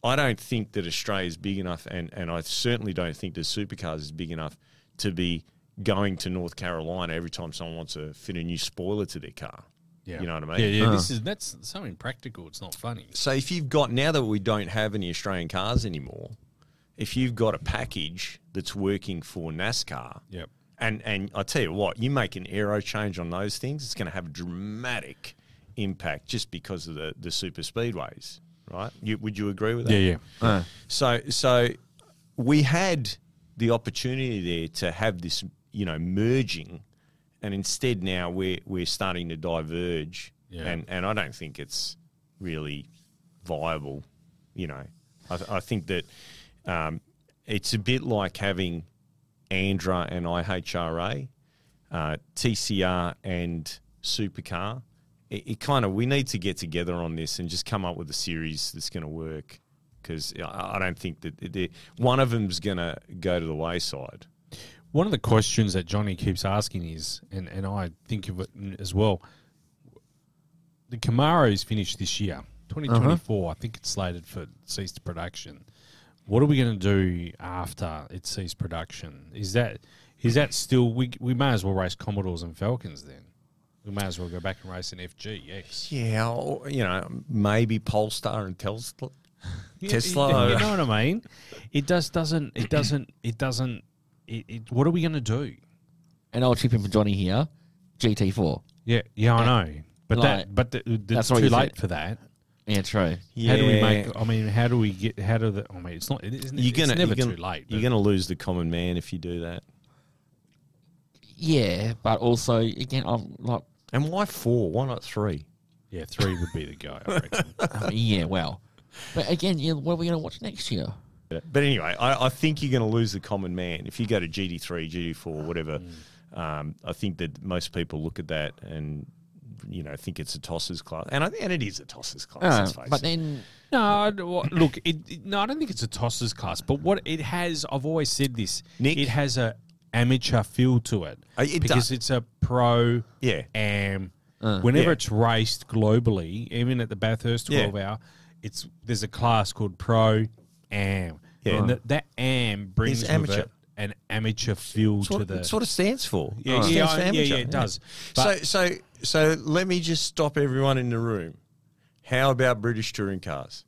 I don't think that Australia is big enough, and, and I certainly don't think that supercars is big enough to be going to North Carolina every time someone wants to fit a new spoiler to their car. Yeah. You know what I mean? Yeah, yeah. This is that's something practical. It's not funny. So if you've got now that we don't have any Australian cars anymore, if you've got a package that's working for NASCAR, Yep. and and I tell you what, you make an aero change on those things, it's going to have a dramatic impact just because of the the super speedways, right? You, would you agree with that? Yeah, yeah. So so we had the opportunity there to have this, you know, merging, and instead now we're we're starting to diverge, Yeah. and and I don't think it's really viable. You know, I, th- I think that um, it's a bit like having ANDRA and IHRA, uh, TCR and Supercar. It, it kind of we need to get together on this and just come up with a series that's going to work because I, I don't think that they- one of them's going to go to the wayside. One of the questions that Johnny keeps asking is, and, and I think of it as well, the Camaro's finished this year, uh-huh. 2024. I think it's slated for ceased production. What are we going to do after it ceased production? Is that is that still we we may as well race Commodores and Falcons then? We may as well go back and race an FGX. Yeah, or, you know, maybe Polestar and Tesla. Tesla. You, you know what I mean? It just doesn't. It doesn't. It doesn't. It, it, what are we going to do? And I'll chip in for Johnny here. GT4. Yeah, yeah, I know. But Like, that, but the, the, that's too late said. for that. Yeah, true. Yeah. How do we make? I mean, how do we get? How do the? I mean, it's not. It isn't. You're gonna, it's never you're gonna, too late. You're going to lose the common man if you do that. Yeah, but also again, I'm like, And why four? Why not three? yeah, three would be the guy. I reckon. I mean, yeah, well, but again, yeah, what are we going to watch next year? But anyway, I, I think you're going to lose the common man if you go to GT3, GT4, whatever. Mm. Um, I think that most people look at that and you know think it's a tossers class, and I, and it is a tossers class. Uh, let's face but it. then, no, I d- well, look. It, it- no, I don't think it's a tossers class. But what it has, I've always said this. Nick? it has a amateur feel to it, Uh, it because does. it's a pro. Yeah. Am. Whenever Yeah. it's raced globally, even at the Bathurst Yeah. twelve hour, it's there's a class called pro am. Yeah. and that, that am brings It's with amateur. it an amateur feel That's to what, the. that's what it stands for. Yeah, It yeah, stands I- for yeah, amateur, yeah, it does. so, so, so let me just stop everyone in the room. How about British touring cars?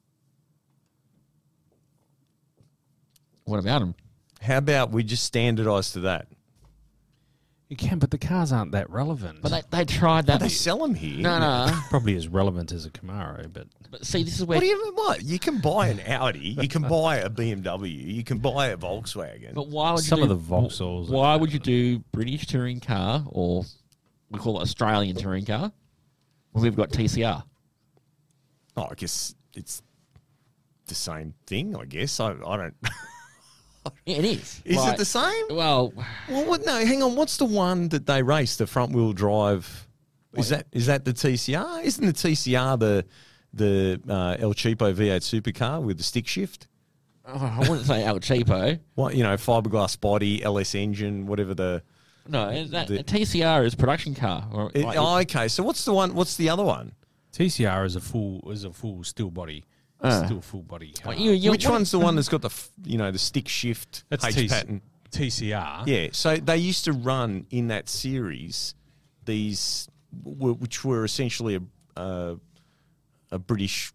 what about him? How about we just standardise to that? You can, but the cars aren't that relevant. But they, they tried that. They sell them here. no, no. probably as relevant as a Camaro, but But see, this is where. What do you what? You can buy an Audi, you can buy a BMW, you can buy a Volkswagen. but why would Some you of the Vauxhalls Why would you do British touring car or we call it Australian touring car when we've got TCR? oh, I guess it's the same thing. I guess I, I don't. Yeah, it is. Is Like- it the same? Well, Well, what, no, hang on. What's the one that they race? The front wheel drive. Is that is that the TCR? Isn't the TCR the the uh, El Cheapo V8 supercar with the stick shift? oh, I wouldn't say El Cheapo. What you know, fiberglass body, LS engine, whatever the. No, that, The- a TCR is production car. Or, It, like, oh, okay, so what's the one? What's the other one? TCR is a full is a full steel body, Uh. still full body car. like, you, you, Which what- one's the one that's got the f- you know the stick shift That's H T- pattern? TCR. Yeah, so they used to run in that series these, which were essentially a uh, a British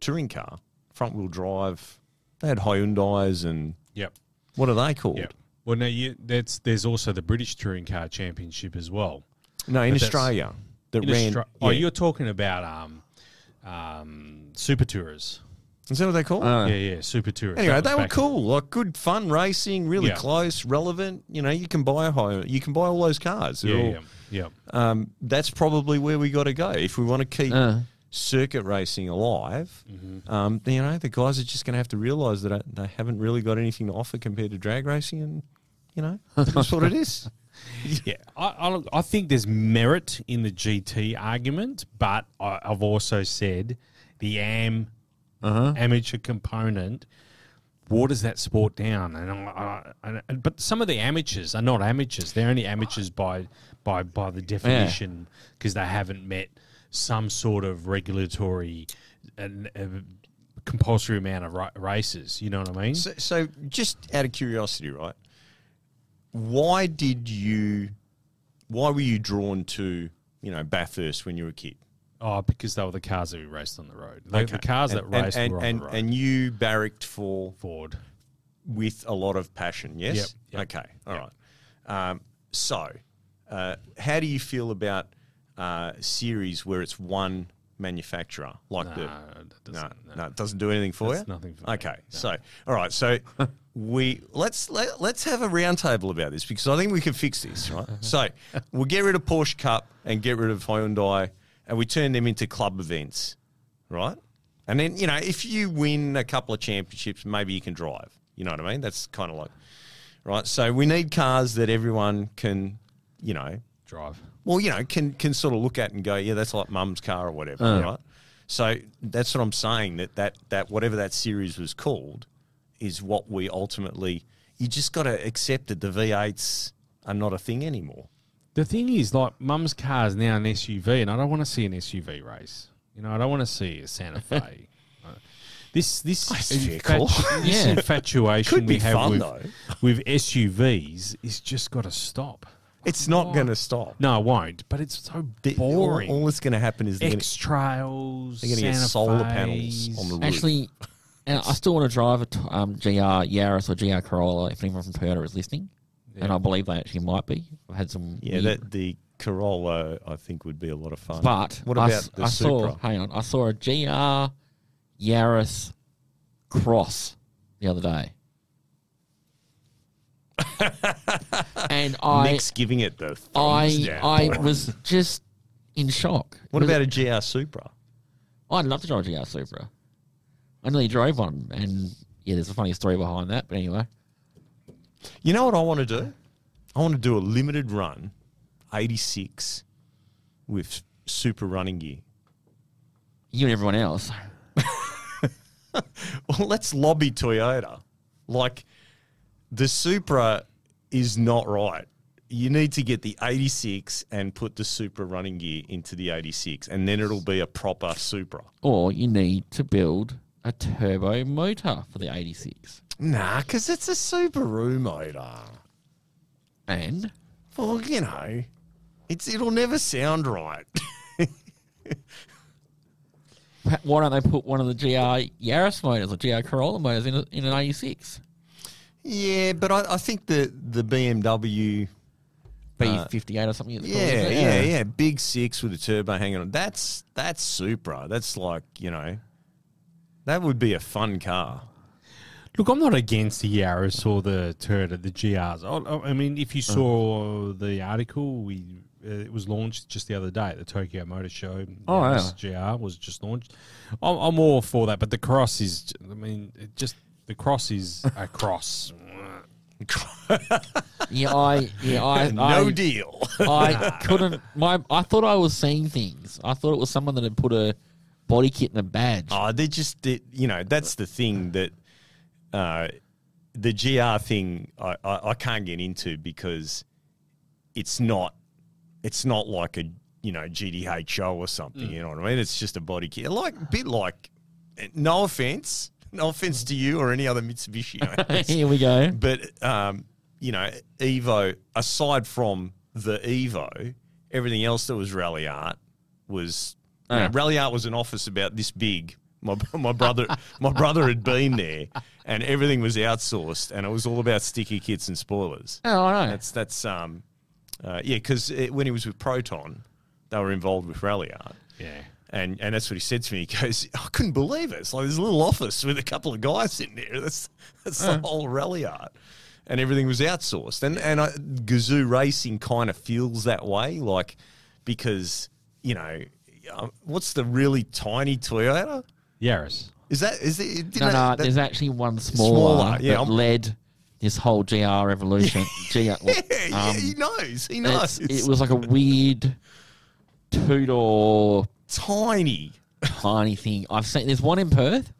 touring car, front wheel drive. They had Hyundai's and Yep. what are they called? Yep. Well, now you, that's there's also the British Touring Car Championship as well. No, in But Australia that In ran. Austra- Oh, you're talking about um, um, Super Tourers. Is that what they call? Uh, yeah, yeah, Super Tourers. Anyway, they were back- cool, like good fun racing, really Yeah. close, relevant. You know, you can buy a home, you can buy all those cars. Yeah, all- yeah, yeah. um, that's probably where we got to go if we want to keep Uh. circuit racing alive. Mm-hmm. Um, you know, the guys are just going to have to realise that uh, they haven't really got anything to offer compared to drag racing, and you know, that's what it is. Yeah, I, I, I think there's merit in the GT argument, but I, I've also said the AM Uh-huh. amateur component waters that sport down. And I, I, and- but some of the amateurs are not amateurs; they're only amateurs by by by the definition because they haven't met some sort of regulatory and uh, compulsory amount of ra- races. You know what I mean? So, so, just out of curiosity, right? Why did you? Why were you drawn to you know Bathurst when you were a kid? Oh, because they were the cars that we raced on the road. The, the cars that and, raced and, and, the road. and you barracked for Ford. with a lot of passion. Yes. Yep, yep, Okay. All right. Um, so, uh, how do you feel about uh, series where it's one manufacturer like No, the? that No, doesn't- no, it doesn't do anything for you. nothing for me, Okay. So, all right. So, we let's let, let's have a roundtable about this because I think we can fix this. Right. so, we'll get rid of Porsche Cup and get rid of Hyundai, and we turn them into club events, right? And then you know, if you win a couple of championships, maybe you can drive. You know what I mean? That's kind of like, right? So we need cars that everyone can, you know, Drive. well, you know, can can sort of look at and go, yeah, that's like mum's car or whatever, Uh. right? So that's what I'm saying that that that whatever that series was called is what we ultimately. You just got to accept that the V8s are not a thing anymore. The thing is, like, mum's car is now an SUV, and I don't want to see an SUV race. You know, I don't want to see a Santa Fe. This this, That's a fair call. infatu- this Yeah. infatuation we have fun, with, though. with SUVs is just got to stop. It's not going to stop. No, it won't. But it's so The- boring. All, all that's going to happen is they're gonna, X trails. they're going to get Santa solar Fe's. panels on the roof. Actually, and I still want to drive a t- um, GR Yaris or GR Corolla if anyone from Toyota is listening. And I believe they actually might be. I've had some. yeah, weird- that the Corolla I think would be a lot of fun. But what I about s- the I saw, Supra? hang on, I saw a GR Yaris Cross the other day. and I, Nick's giving it the thumbs I, down. I was just in shock. What Because about a GR Supra? I'd love to drive a GR Supra. I nearly drove one, and yeah, there's a funny story behind that. But anyway, You know what I want to do? I want to do a limited run, 86, with Supra running gear. you and everyone else. Well, let's lobby Toyota. Like, the Supra is not right. You need to get the 86 and put the Supra running gear into the 86, and then it'll be a proper Supra. Or you need to build a turbo motor for the 86. Nah, because it's a Subaru motor. And Well, you know, it's it'll never sound right. pa- why don't they put one of the GR Yaris motors or GR Corolla motors in, a, in an 86? Yeah, but I, I think the the BMW B uh, fifty eight or something. it's called, Yeah, isn't it? yeah, yeah. Big six with a turbo hanging on. That's that's Supra. That's like you know, that would be a fun car. Look, I'm not against the Yaris or the Toyota, the GRs. I, I mean, if you Uh. saw the article, we uh, it was launched just the other day at the Tokyo Motor Show. Oh, Yaris GR was just launched. I'm, I'm all for that, but the Cross is, I mean, it just the Cross is a cross. Yeah, I yeah I no I, deal. I couldn't. My I thought I was seeing things. I thought it was someone that had put a body kit and a badge. Oh, they just did. You know, that's the thing that uh, the GR thing I, I, I can't get into because it's not it's not like a you know GTHO or something. You know what I mean? It's just a body kit, like a bit like. No offense, no offense to you or any other Mitsubishi owners. Here we go. But um, you know, Evo. Aside from the Evo, everything else that was Ralliart was Yeah. Ralliart was an office about this big. My my brother my brother had been there, and everything was outsourced, and it was all about sticky kits and spoilers. Oh, I know. That's that's um, uh, yeah, because when he was with Proton, they were involved with Ralliart. Yeah. And and that's what he said to me. He goes, I couldn't believe it. It's like a little office with a couple of guys in there. That's that's the whole Ralliart. And everything was outsourced. And and I, Gazoo Racing kind of feels that way, like because you know um, what's the really tiny Toyota? Yaris. Is that is it? no, no. that- there's actually one smaller, Smaller, yeah, that I'm- led this whole GR evolution. GR, yeah, yeah, um, he knows. He it's- knows. it was like a weird two door tiny. tiny thing. I've seen. There's one in Perth.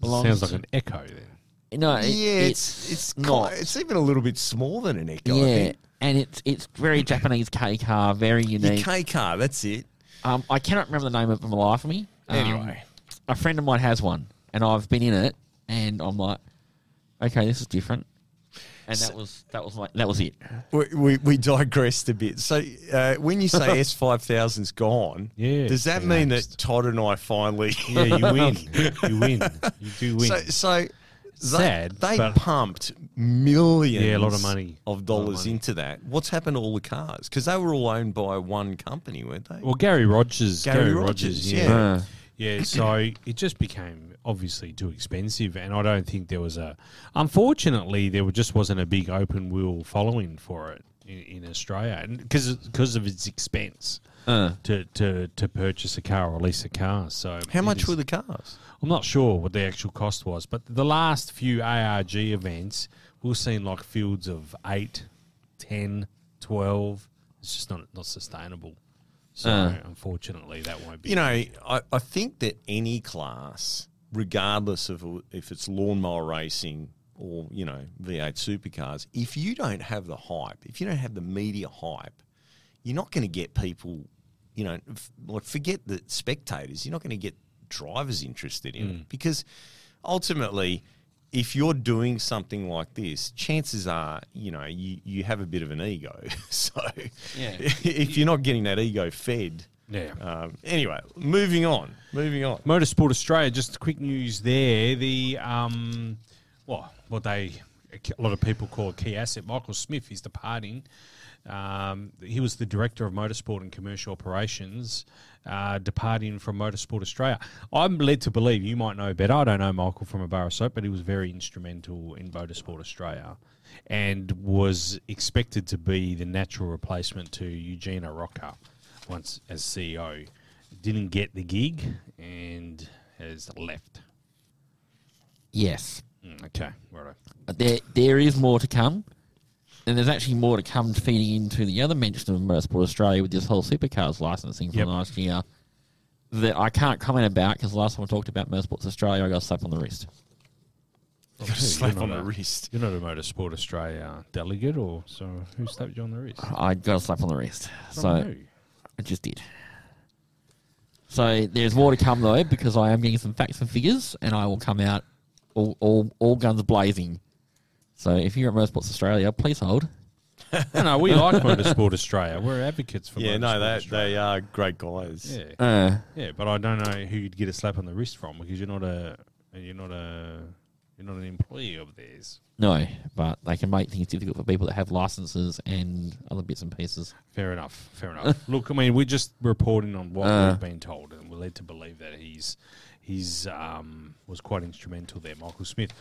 belongs Sounds like an Echo then. No, it- yeah, it's it's it's not. ki- it's even a little bit smaller than an Echo. I yeah, think. and it's it's very Japanese K car, very Your unique. K car, that's it. Um, I cannot remember the name of it for the life of me. Um, Anyway. a friend of mine has one, and I've been in it, and I'm like, okay, this is different. And that was that was like that was it. We, we, we digressed a bit. So uh, when you say S five thousand's gone, Yeah, does that it's mean relaxed. that Todd and I finally? Yeah, you win. you win. You do win. so so Sad, they, they pumped millions, Yeah, a lot of money. of A lot of dollars money. into that. What's happened to all the cars? Because they were all owned by one company, weren't they? well, Gary Rogers. Gary Gary, Rogers, Rogers. yeah. Yeah. Uh, Yeah, so it just became obviously too expensive, and I don't think there was a. Unfortunately, there just wasn't a big open wheel following for it in, in Australia, and because because of its expense uh, to, to to purchase a car or lease a car. So How much is- were the cars? I'm not sure what the actual cost was, but the last few ARG events, we've seen like fields of 8, 10, 12. It's just not not sustainable. So Uh. unfortunately, that won't be. You know, I, I think that any class, regardless of if it's lawnmower racing or, you know, V8 supercars, if you don't have the hype, if you don't have the media hype, you're not going to get people, you know, f- like forget the spectators, you're not going to get drivers interested in it because ultimately, if you're doing something like this, chances are, you know, you, you have a bit of an ego. so Yeah. if you're not getting that ego fed, yeah. um, anyway, moving on. Moving on. Motorsport Australia, just quick news there. The um, well, what they a lot of people call a key asset. Michael Smith is departing. Um, he was the director of motorsport and commercial operations, uh, departing from Motorsport Australia. I'm led to believe you might know better. I don't know Michael from a bar of soap, but he was very instrumental in Motorsport Australia, and was expected to be the natural replacement to Eugene Arocca once as CEO didn't get the gig and has left. yes, Mm, okay, right. there there is more to come, and there's actually more to come feeding into the other mention of Motorsport Australia with this whole supercars licensing from Yep. last year. That I can't comment about because last time I talked about Motorsports Australia, I got a slap on the wrist. Slap You're on not the a- wrist. You're not a Motorsport Australia delegate, or so who slapped you on the wrist? I got a slap on the wrist, From so who? I just did. So there's more to come though because I am getting some facts and figures, and I will come out all all, all guns blazing. So if you're at Motorsports Australia, please hold. no, no, we like Motorsport Australia. We're advocates for Yeah, Motorsport no, that Australia. they are great guys. Yeah, Uh, yeah, but I don't know who you'd get a slap on the wrist from because you're not a you're not a You're not an employee of theirs. No, but they can make things difficult for people that have licenses and other bits and pieces. Fair enough. Fair enough. Look, I mean, we're just reporting on what Uh. we've been told, and we're led to believe that he's he's um, was quite instrumental there, Michael Smith.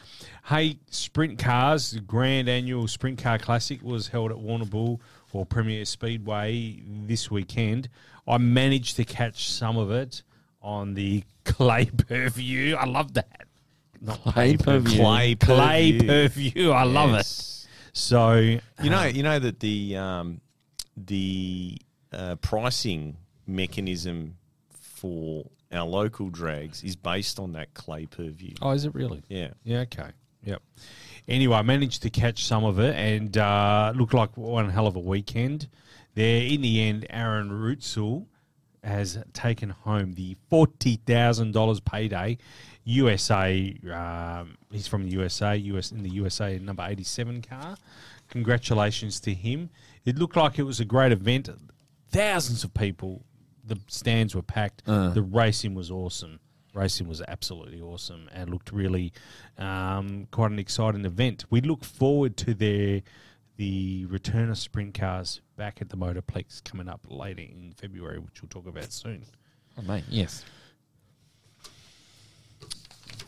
Hey, sprint cars, the grand annual sprint car classic was held at Warrnambool or Premier Speedway this weekend. I managed to catch some of it on the clay per view. I love that. Not Clay. Clay per Clay view. per view. I love it. So You know, you know that the um, the uh, pricing mechanism for our local drags is based on that clay per view. Oh, is it really? Yeah. Yeah, okay. Yep. Anyway, I managed to catch some of it and uh, looked like one hell of a weekend. There, in the end, Aaron Reutzel has taken home the $40,000 payday. USA, um, he's from the USA, US in the USA number 87 car. Congratulations to him. It looked like it was a great event. Thousands of people. The stands were packed. The racing was awesome. Racing was absolutely awesome and looked really um, quite an exciting event. We look forward to their the return of sprint cars back at the Motorplex coming up later in February, which we'll talk about soon. Oh, mate, yes.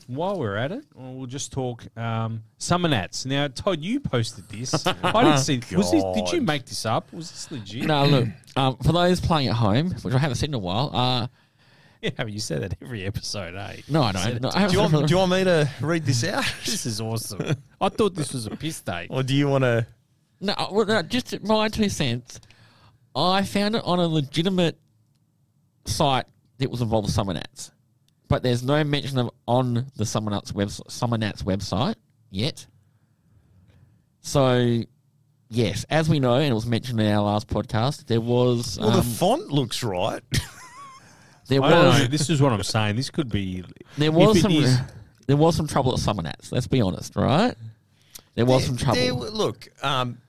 While we're at it, well, we'll just talk um, Summernats. Now, Todd, you posted this. I didn't see. Was this, did you make this up? Was this legit? No, look, um, for those playing at home, which I haven't seen in a while, uh, Yeah, you say that every episode, eh? no, I don't. No, I Do you, want, do you want me to read this out? This is awesome. I thought this was a piss take. or do you want to? No, uh, well, no, just my two cents. I found it on a legitimate site that was involved with Summernats, but there's no mention of on the someone Nats web Summernats website yet. So, yes, as we know, and it was mentioned in our last podcast, there was Well, um, the font looks right. there I don't was know. This is what I'm saying. This could be. there was if it some is- there was some trouble at Summernats. Let's be honest, right? There was some trouble. There- look, um,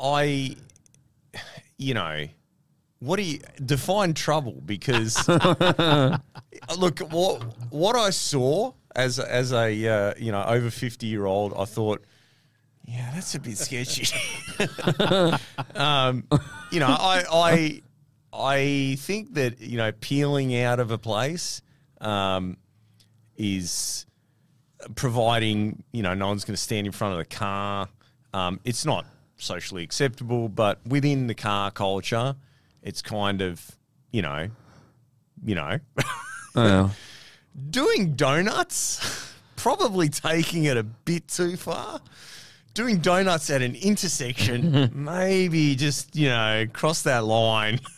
I, you know, what do you define trouble? Because look, what what I saw as as a uh, you know over fifty year old, I thought, yeah, that's a bit sketchy. um, you know, I I I think that you know peeling out of a place um, is providing you know no one's going to stand in front of the car. Um, it's not socially acceptable, but within the car culture, it's kind of you know, you know, Oh. doing donuts, probably taking it a bit too far. Doing donuts at an intersection, maybe just you know cross that line.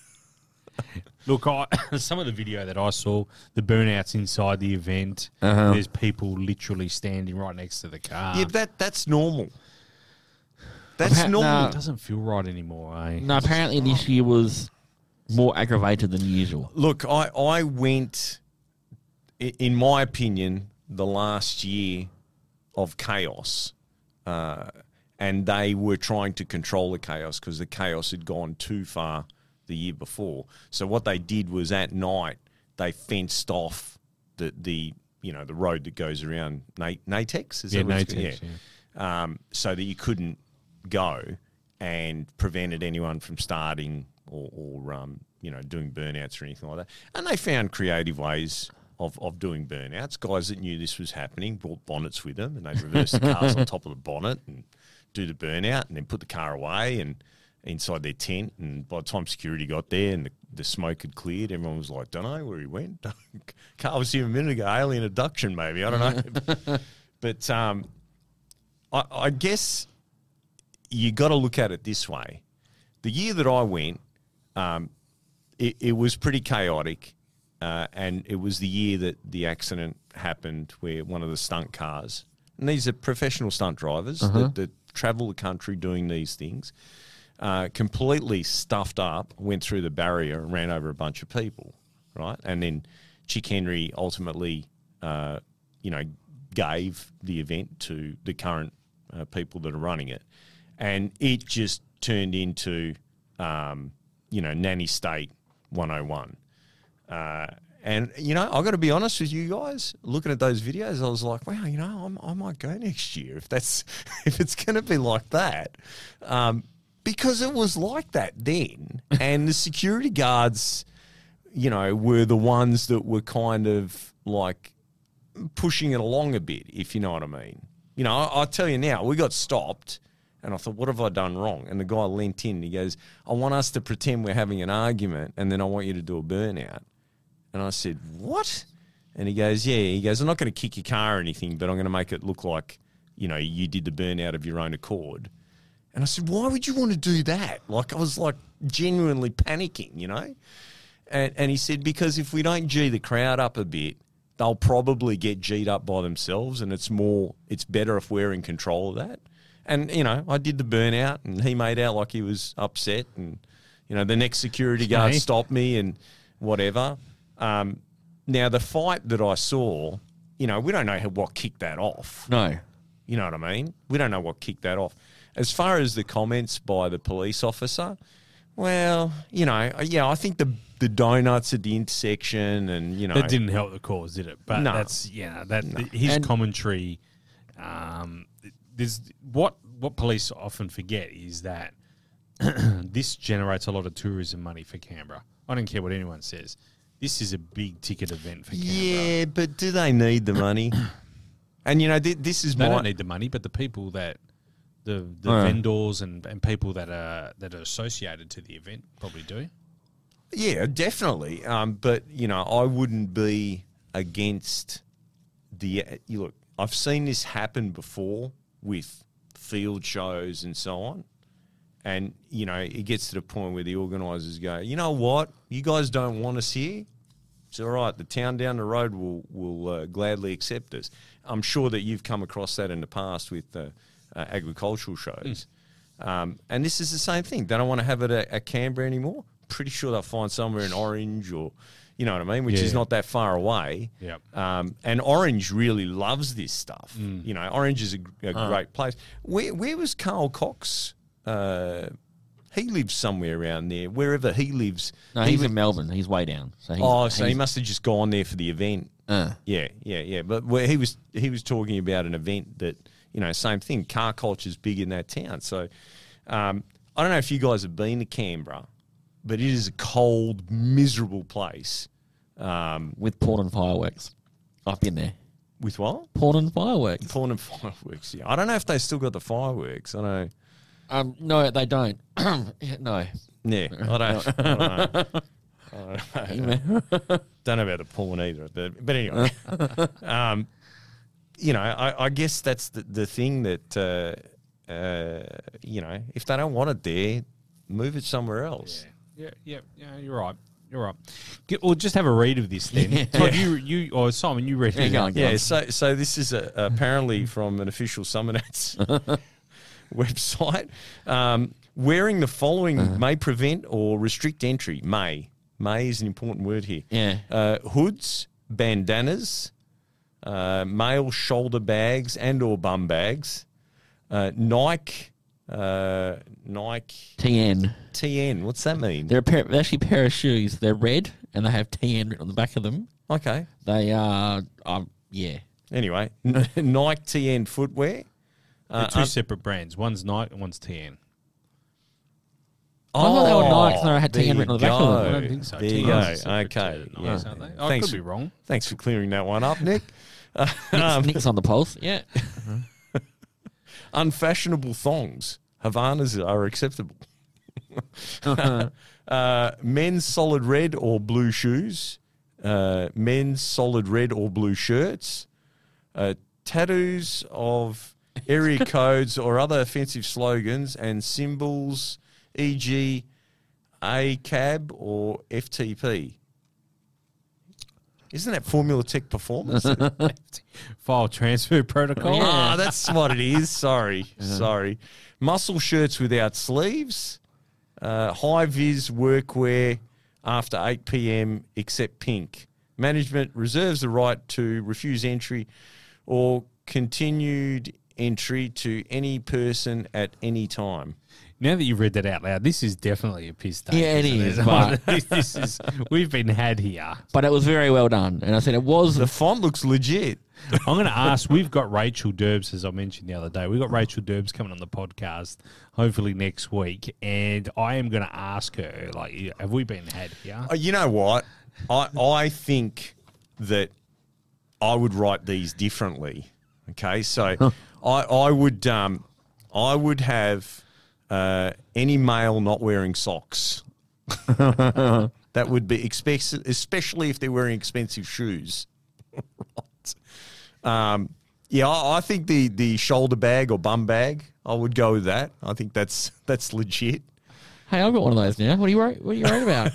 Look, I, some of the video that I saw, the burnouts inside the event, Uh-huh. there's people literally standing right next to the car. yeah, that that's normal. That's Appa- normal. no. it doesn't feel right anymore, eh? No, apparently this year was more aggravated than usual. Look, I, I went, in my opinion, the last year of chaos. Uh, and they were trying to control the chaos because the chaos had gone too far the year before. So what they did was at night they fenced off the the you know the road that goes around Na- Natex. Is Yeah, that what it's- Natex, Um, so that you couldn't go and prevented anyone from starting or, or um, you know doing burnouts or anything like that. And they found creative ways of, of doing burnouts. Guys that knew this was happening brought bonnets with them and they'd reverse the cars on top of the bonnet and do the burnout and then put the car away and inside their tent. And by the time security got there and the, the smoke had cleared, everyone was like, "Don't know where he went." Car was here a minute ago. Alien abduction, maybe. I don't know. but um, I, I guess you got to look at it this way. The year that I went, um, it, it was pretty chaotic, uh, and it was the year that the accident happened where one of the stunt cars, and these are professional stunt drivers that, that travel the country doing these things, uh, completely stuffed up, went through the barrier and ran over a bunch of people, right? And then Chic Henry ultimately, uh, you know, gave the event to the current uh, people that are running it, and it just turned into, um, you know, nanny state 101. Uh, And you know, I've got to be honest with you guys. Looking at those videos, I was like, "Wow, you know, I'm, I might go next year if that's if it's going to be like that." Um, because it was like that then, and the security guards, you know, were the ones that were kind of like pushing it along a bit, if you know what I mean. You know, I, I'll tell you now, we got stopped, and I thought, what have I done wrong? And the guy leant in and he goes, I want us to pretend we're having an argument, and then I want you to do a burnout. And I said, what? And he goes, yeah. He goes, I'm not going to kick your car or anything, but I'm going to make it look like, you know, you did the burnout of your own accord. And I said, why would you want to do that? Like, I was like genuinely panicking, you know? And, and he said, because if we don't G the crowd up a bit, they'll probably get G'd up by themselves. And it's more, it's better if we're in control of that. And, you know, I did the burnout and he made out like he was upset. And, you know, the next security guard Okay. stopped me and whatever. Um, now, the fight that I saw, you know, we don't know what kicked that off. No. You know what I mean? We don't know what kicked that off. As far as the comments by the police officer, well, you know, yeah, I think the the donuts at the intersection and you know That didn't help the cause, did it? But No. that's yeah, that his And- commentary. Um, there's what what police often forget is that this generates a lot of tourism money for Canberra. I don't care what anyone says. This is a big ticket event for Canberra. Yeah, but do they need the money? and you know, th- this is They my don't need the money, but the people that the the Oh. vendors and, and people that are that are associated to the event probably do. Yeah, definitely. Um, but you know, I wouldn't be against the. You look, I've seen this happen before with field shows and so on, and you know, it gets to the point where the organisers go, you know what, you guys don't want us here. It's all right. The town down the road will will uh, gladly accept us. I'm sure that you've come across that in the past with uh, uh, agricultural shows. Um, and this is the same thing. They don't want to have it at, at Canberra anymore. Pretty sure they'll find somewhere in Orange or, you know what I mean, which is not that far away. Yep. Um, and Orange really loves this stuff. Mm. You know, Orange is a, a great place. Where, where was Carl Cox? Uh, he lives somewhere around there. Wherever he lives. No, he he's was- in Melbourne. He's way down. So he's, Oh, so he must have just gone there for the event. Uh. Yeah, yeah, yeah. But where he was, he was talking about an event that you know, same thing. Car culture's big in that town. So um, I don't know if you guys have been to Canberra, but it is a cold, miserable place. Um, with porn and fireworks. I've been there. with what? Porn and fireworks. Porn and fireworks. Yeah, I don't know if they still got the fireworks. I know. Um, no, they don't. no. Yeah, I don't. I don't know. I don't know. don't know about the porn either. But, but anyway, um, you know, I, I guess that's the, the thing that, uh, uh, you know, if they don't want it there, move it somewhere else. Yeah, yeah, yeah. yeah. You're right. You're right. Get, well, just have a read of this then. Todd, you, you, or Simon, you read Yeah, it. go on, go Yeah, on. so so this is a, apparently from an official Summernats website. Um, wearing the following may prevent or restrict entry. May. May is an important word here. Yeah. Uh, hoods, bandanas, uh, male shoulder bags and or bum bags, uh, Nike, uh, Nike TN. TN. What's that mean? They're, a pair, they're actually a pair of shoes. They're red and they have TN written on the back of them. Okay. They are, um, yeah. Anyway, Nike TN footwear. They're two uh, separate brands. One's Nike and one's TN. I thought they were Nikes and they had there TN written on the you back of them. I go. don't think so. There you TN's go. separate to Okay. Nikes, Yeah. aren't they? I Thanks could be wrong. Thanks for clearing that one up, Nick. Nick's, Nick's on the pulse. Yeah. Unfashionable thongs. Havaianas are acceptable. uh, men's solid red or blue shoes. Uh, men's solid red or blue shirts. Uh, tattoos of area codes or other offensive slogans and symbols, e.g., ACAB or FTP. Isn't that Formula Tech Performance? File transfer protocol. Ah, that's what it is. Sorry, sorry. Muscle shirts without sleeves, uh, high vis workwear after 8 p.m. except pink. Management reserves the right to refuse entry or continued entry to any person at any time. Now that you've read that out loud, this is definitely a piss take. Yeah, it isn't is, but- this, this is we've been had here. But it was very well done, and I said it was. The font looks legit. I'm going to ask. We've got Rachel Derbs, as I mentioned the other day. We've got Rachel Derbs coming on the podcast, hopefully next week, and I am going to ask her, like, have we been had here? Uh, You know what? I I think that I would write these differently. Okay, so I I would um I would have uh, any male not wearing socks. that would be expensive, especially if they're wearing expensive shoes. right. Um, yeah, I, I think the the shoulder bag or bum bag. I would go with that. I think that's that's legit. Hey, I've got one of those now. What are you worried? What are you worried about?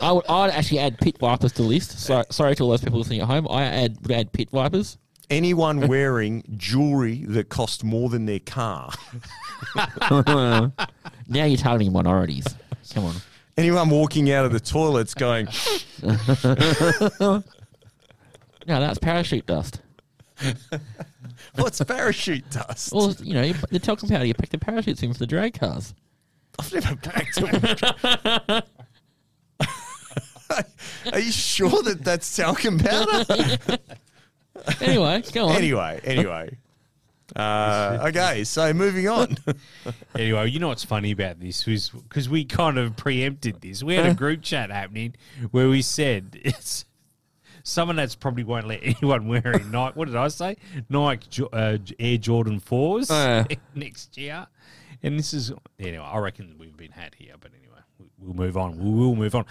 I would. I'd actually add pit vipers to the list. So, sorry to all those people listening at home. I add would add pit vipers. Anyone wearing jewelry that cost more than their car. Now you're targeting minorities. Come on. Anyone walking out of the toilets going, No, that's parachute dust. "What's parachute dust?" Well, you know, the talcum powder. You pack the parachutes in for the drag cars. I've never packed them. Are you sure that that's talcum powder? Anyway, go on. anyway, anyway. Uh, okay, so moving on. Anyway, you know what's funny about this was because we kind of preempted this. We had a group chat happening where we said it's someone that's probably won't let anyone wearing Nike. What did I say? Nike Jo- uh, Air Jordan fours Uh. next year. And this is anyway. I reckon we've been had here, but anyway, we- we'll move on. We will move on.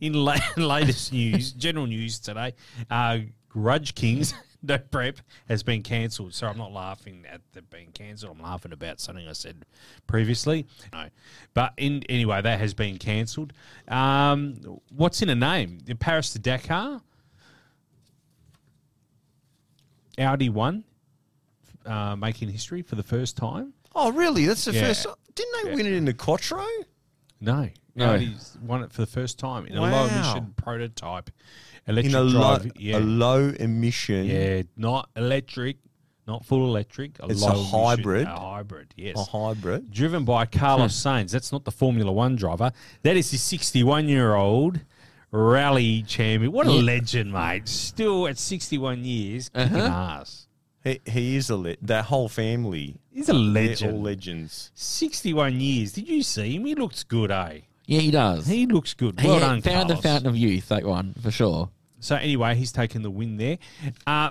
In la- latest news, general news today, uh, Grudge Kings. No prep has been cancelled. So I'm not laughing at it being cancelled. I'm laughing about something I said previously. No, but in anyway, that has been cancelled. Um, what's in a name? The Paris to Dakar. Audi won, uh, making history for the first time. oh, really? That's the Yeah. first. Didn't they Yeah. win it in the Quattro? No, No. Audi's won it for the first time in a low emission prototype electric In a low, drive. yeah, a low emission. yeah, not electric, not full electric. A It's a low emission- hybrid? A hybrid, yes. A hybrid. Driven by Carlos Sainz. That's not the Formula One driver. That is the 61 year old rally champion. What a Yeah. legend, mate. Still at 61 years, kicking Uh-huh. ass. He, he is a le- that whole family. He's a They're legend. all legends. 61 years. Did you see him? He looks good, eh? Yeah, he does. He looks good. He Well had done, found the fountain of youth. That one for sure. So anyway, he's taken the win there. Uh,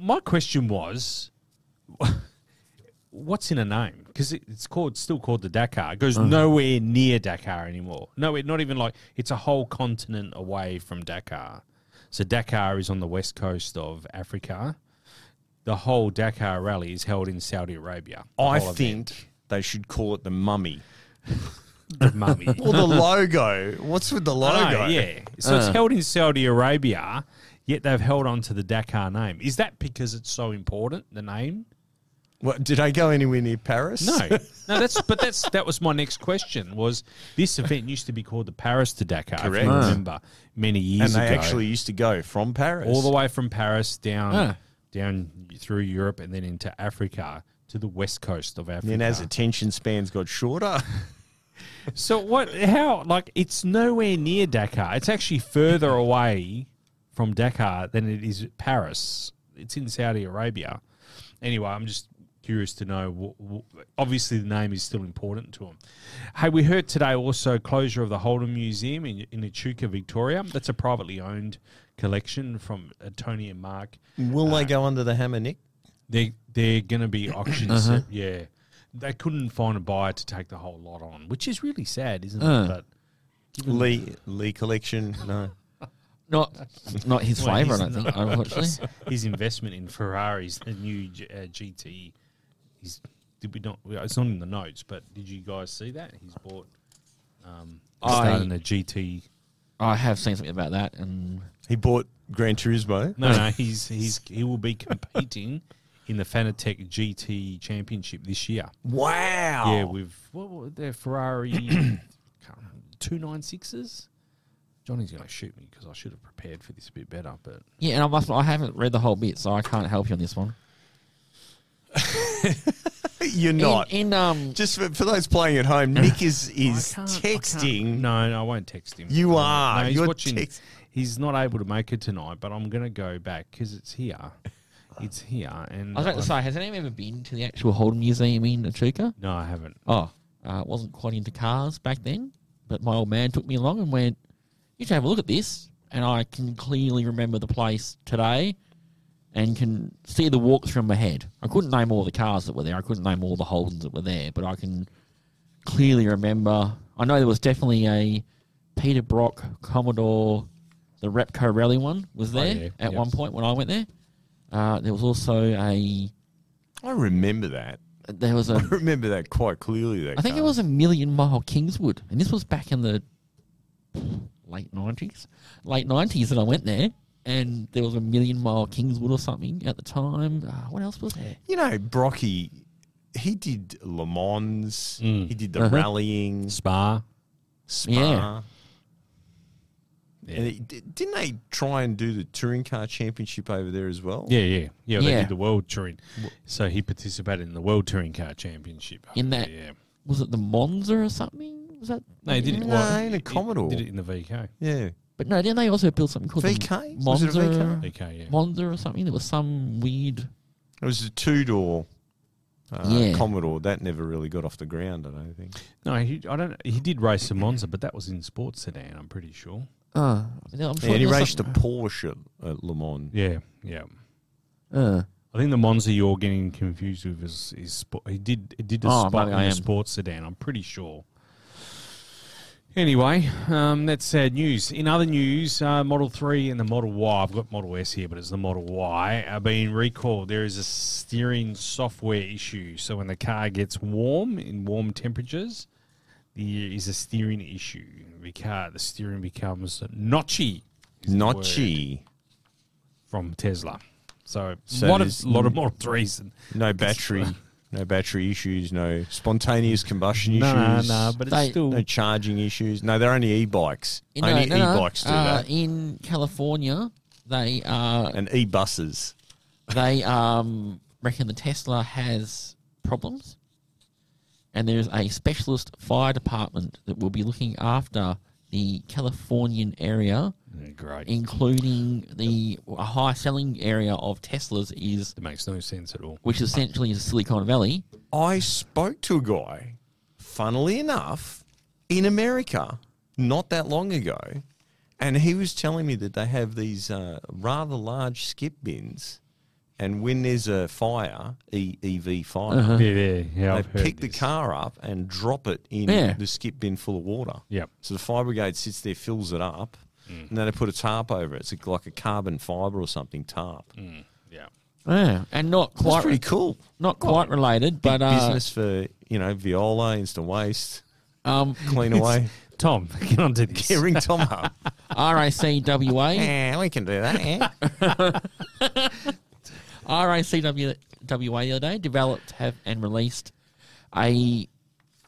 my question was, what's in a name? Because it, it's called still called the Dakar. It goes nowhere near Dakar anymore. No, it, not even like it's a whole continent away from Dakar. So Dakar is on the west coast of Africa. The whole Dakar rally is held in Saudi Arabia. I think event. they should call it the mummy. the mummy. Or the logo. What's with the logo? I know, yeah. So it's held in Saudi Arabia, yet they've held on to the Dakar name. Is that because it's so important, the name? What, did I go anywhere near Paris? No, no. That's but that's that was my next question. Was this event used to be called the Paris to Dakar? If Correct. you Ah. remember many years ago. and they ago, actually used to go from Paris. all the way from Paris down Ah. down through Europe and then into Africa to the west coast of Africa. And then as attention spans got shorter, So what? How? Like it's nowhere near Dakar. It's actually further away from Dakar than it is Paris. It's in Saudi Arabia. Anyway, I'm just curious to know. wh- wh- Obviously, the name is still important to them. Hey, we heard today also closure of the Holden Museum in in Echuca, Victoria. That's a privately owned collection from uh, Tony and Mark. will they go under the hammer, Nick? They they're going to be auctions. Yeah, they couldn't find a buyer to take the whole lot on, which is really sad, isn't Uh. it? But Lee Lee collection? No. Not, not his Well, flavour. I don't think. Unfortunately. his investment in Ferraris, the new G- uh, GT. He's did we not? It's not in the notes, but did you guys see that he's bought? Um, I- starting a GT. I have seen something about that, and He bought Gran Turismo. No, no, he's he's he will be competing in the Fanatec GT Championship this year. Wow. Yeah, with what were their Ferrari two nine sixes. Johnny's going to shoot me because I should have prepared for this a bit better, but yeah, and I must. I haven't read the whole bit, so I can't help you on this one. You're not. In, in um, Just for, for those playing at home, Nick is is I can't- I can't- texting. No, no, I won't text him. You are. No, he's You're watching. text- He's not able to make it tonight, but I'm going to go back because it's here. It's here, and I was about to say, has anyone ever been to the actual Holden Museum in Echuca? No, I haven't. Oh, uh, wasn't quite into cars back then, but my old man took me along and went, "You should have a look at this." And I can clearly remember the place today, and can see the walkthrough in my head. I couldn't name all the cars that were there. I couldn't name all the Holdens that were there, but I can clearly remember. I know there was definitely a Peter Brock Commodore, the Repco Rally one was Oh, there yeah, at yes. one point when I went there. Uh, there was also a I remember that. there was a. I remember that quite clearly. That I think it was a million mile Kingswood, and this was back in the late nineties, late nineties that I went there, and there was a million mile Kingswood or something at the time. Uh, what else was there? You know, Brocky. He did Le Mans. Mm. He did the Uh-huh. rallying. Spa. Spa. Yeah. And it, didn't they try and do the touring car championship over there as well? Yeah, yeah, yeah. They Yeah. did the world touring, so he participated in the world touring car championship. In over that- there, yeah. Was it the Monza or something? Was that? No, he did it. No, well, in a he- Commodore. Did it in the VK. Yeah. But no, didn't they also build something called the VK? Was it a Monza? VK? VK, yeah. Monza or something? There was some weird. It was a two door uh, Yeah. Commodore. That never really got off the ground, I don't think. No, he, I don't. He did race the Monza, but that was in sports sedan. I'm pretty sure. Uh, I'm sure Yeah, and he there raced a something- Porsche at Le Mans. Yeah, yeah. Uh, I think the Monza you're getting confused with is, is sport. He did it did a Oh, spot maybe in I the am. sports sedan. I'm pretty sure. Anyway, um, that's sad news. In other news, uh, Model 3 and the Model Y, I've got Model S here, but it's the Model Y, are being recalled. There is a steering software issue. So when the car gets warm, in warm temperatures, there is a steering issue. The car, the steering becomes notchy. is the word Notchy. From Tesla. So, So a lot, there's of, lot of Model 3s and No battery. no battery issues. No spontaneous combustion No, no, issues. no, but it's They- still. No charging issues. No, they're only e-bikes. you know, only no, no, e-bikes do uh, that. In California, they are And e-buses. they um, reckon the Tesla has problems, and there's a specialist fire department that will be looking after the Californian area, Yeah, great. including the a high selling area of Teslas is, It makes no sense at all. which essentially is Silicon Valley. I spoke to a guy, funnily enough, in America not that long ago, and he was telling me that they have these uh, rather large skip bins, and when there's a fire, e- EV fire, Uh-huh. Yeah, yeah, yeah. I've they pick the car up and drop it in Yeah. the skip bin full of water. Yep. So the fire brigade sits there, fills it up, Mm. and then they put a tarp over it. It's like a carbon fibre or something tarp. Yeah. Yeah, and not That's quite pretty cool. not quite related, Big but uh, business for you know Viola, instant waste, um, clean away. Tom, get on to this. Yeah, ring Tom up. RACWA yeah, we can do that. Yeah. RACWA the other day developed have and released a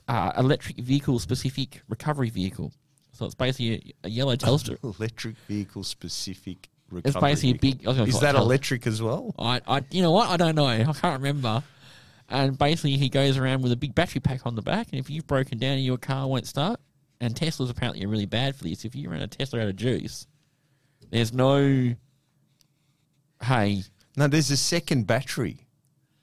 uh, electric vehicle specific recovery vehicle. So it's basically a, a yellow Telstra. Electric vehicle specific recovery. It's basically a big. I was gonna Is that electric as well? I, I, you know what? I don't know. I can't remember. And basically, he goes around with a big battery pack on the back, and if you've broken down and your car won't start, and Teslas apparently are really bad for this. If you run a Tesla out of juice, there's no. Hey, No, there's a second battery.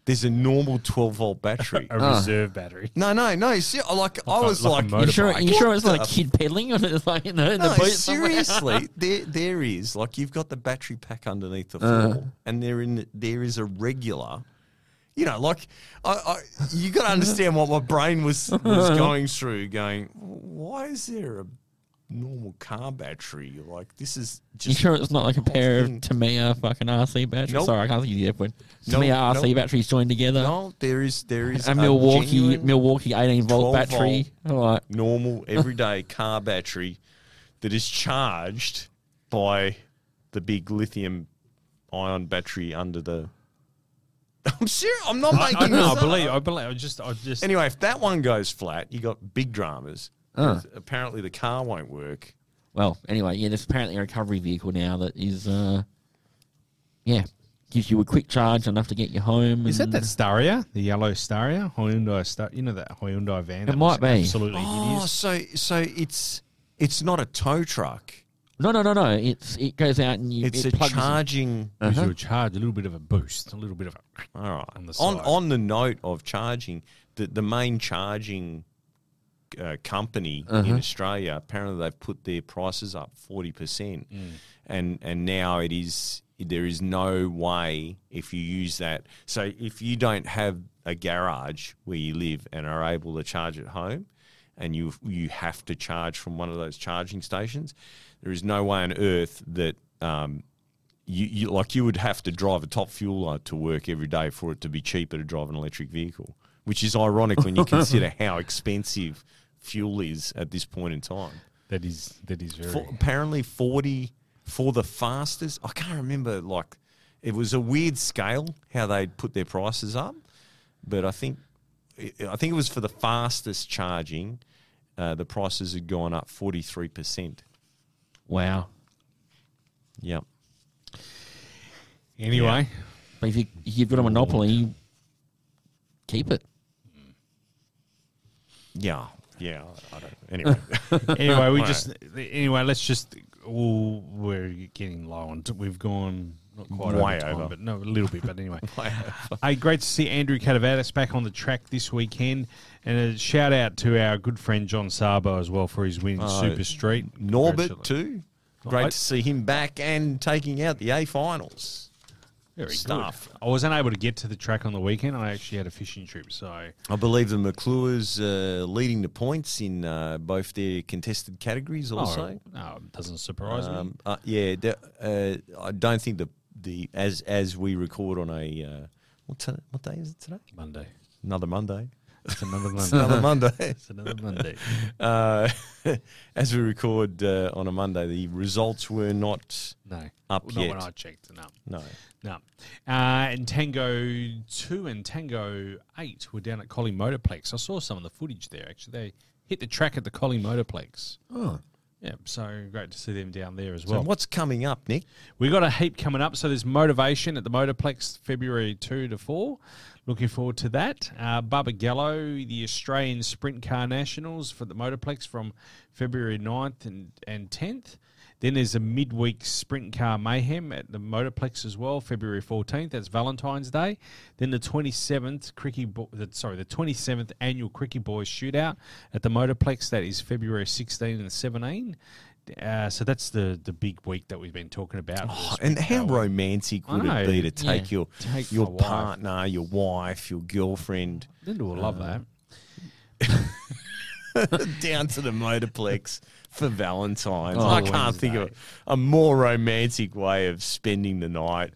There's a normal 12 volt battery. A reserve battery. no, no, no. See, like I Like a- was like a like, you sure? Motorbike. You sure it's What not a kid pedaling on it? Like you know, in the No, boot somewhere? seriously, there there is like you've got the battery pack underneath the Uh. floor, and there in there is a regular. You know, like I, I you got to understand what my brain was was going through. Going, why is there a normal car battery? Like this is You just. sure it's not like a pair of thing. Tamiya fucking RC batteries? Nope. Sorry, I can't use the F word. Nope, Tamiya RC nope. batteries joined together. No, there is there is a Milwaukee Milwaukee 18 volt 12 battery. All right. normal everyday car battery that is charged by the big lithium ion battery under the. I'm serious. I'm not I, making I, no, this I up. believe. I believe. I just. I just. Anyway, if that one goes flat, you got big dramas. Uh. Apparently, the car won't work. Well, anyway, yeah, there's apparently a recovery vehicle now that is, uh, yeah, gives you a quick charge enough to get you home. Is that and- that Staria, the yellow Staria, Hyundai Star? You know that Hyundai van? It might be. Absolutely Oh, hideous. so so it's it's not a tow truck. No, no, no, no. It's it goes out and you. It's it a plugs- charging. Gives Uh-huh. you a charge, a little bit of a boost, a little bit of a. All right. On the on on the note of charging, the the main charging uh, company in Uh-huh. Australia apparently they've put their prices up forty percent, Mm. and and now it is there is no way if you use that. So if you don't have a garage where you live and are able to charge at home, and you you have to charge from one of those charging stations, there is no way on earth that. Um, you, you like you would have to drive a top fueler to work every day for it to be cheaper to drive an electric vehicle, which is ironic when you consider how expensive fuel is at this point in time. That is that is very. For, apparently, forty for the fastest. I can't remember. Like, it was a weird scale how they'd put their prices up, but I think I think it was for the fastest charging. Uh, the prices had gone up forty three percent. Wow. Yep. anyway, But if, you, if you've got a monopoly, keep it. Yeah. Yeah. I don't. Anyway. anyway, we Right. just anyway. Let's just. Well, we're getting low on. T- we've gone not quite Way over, time, over. but no, a little bit. But anyway, hey, great to see Andrew Cadavatis back on the track this weekend, and a shout out to our good friend John Sabo as well for his win in Oh, Super Street. Norbert too. Great to see him back and taking out the A finals. Very stuff. Good. I wasn't able to get to the track on the weekend. I actually had a fishing trip, so I believe the McClure's uh, leading the points in uh, both their contested categories. Also, Oh, no, it doesn't surprise me. um, uh, yeah, the, uh, I don't think the the as as we record on a uh, what t- what day is it today? Monday. Another Monday. It's another It's Monday. another Monday. it's another Monday. Uh, as we record uh, on a Monday, the results were not No, Up not yet. when I checked. No. no. No. Uh, and Tango 2 and Tango 8 were down at Collie Motorplex. I saw some of the footage there, actually. They hit the track at the Collie Motorplex. Oh. Yeah, so great to see them down there as So well. what's coming up, Nick? We've got a heap coming up. So there's Motorvation at the Motorplex February 2 to 4. Looking forward to that. Uh, Barbagallo, the Australian Sprint Car Nationals for the Motorplex from February 9th and, and 10th. Then there's a midweek sprint car mayhem at the Motorplex as well, February 14th. That's Valentine's Day. Then the 27th cricket, bo- the, sorry, the 27th annual Cricket Boys Shootout at the Motorplex. That is February 16 and 17. Uh, so that's the the big week that we've been talking about. Oh, and how romantic would it be to take Yeah. your Take your my wife. partner, your wife, your girlfriend Linda will love Uh, that. down to the motorplex for Valentine's? Oh, I can't think of a more romantic way of spending the night,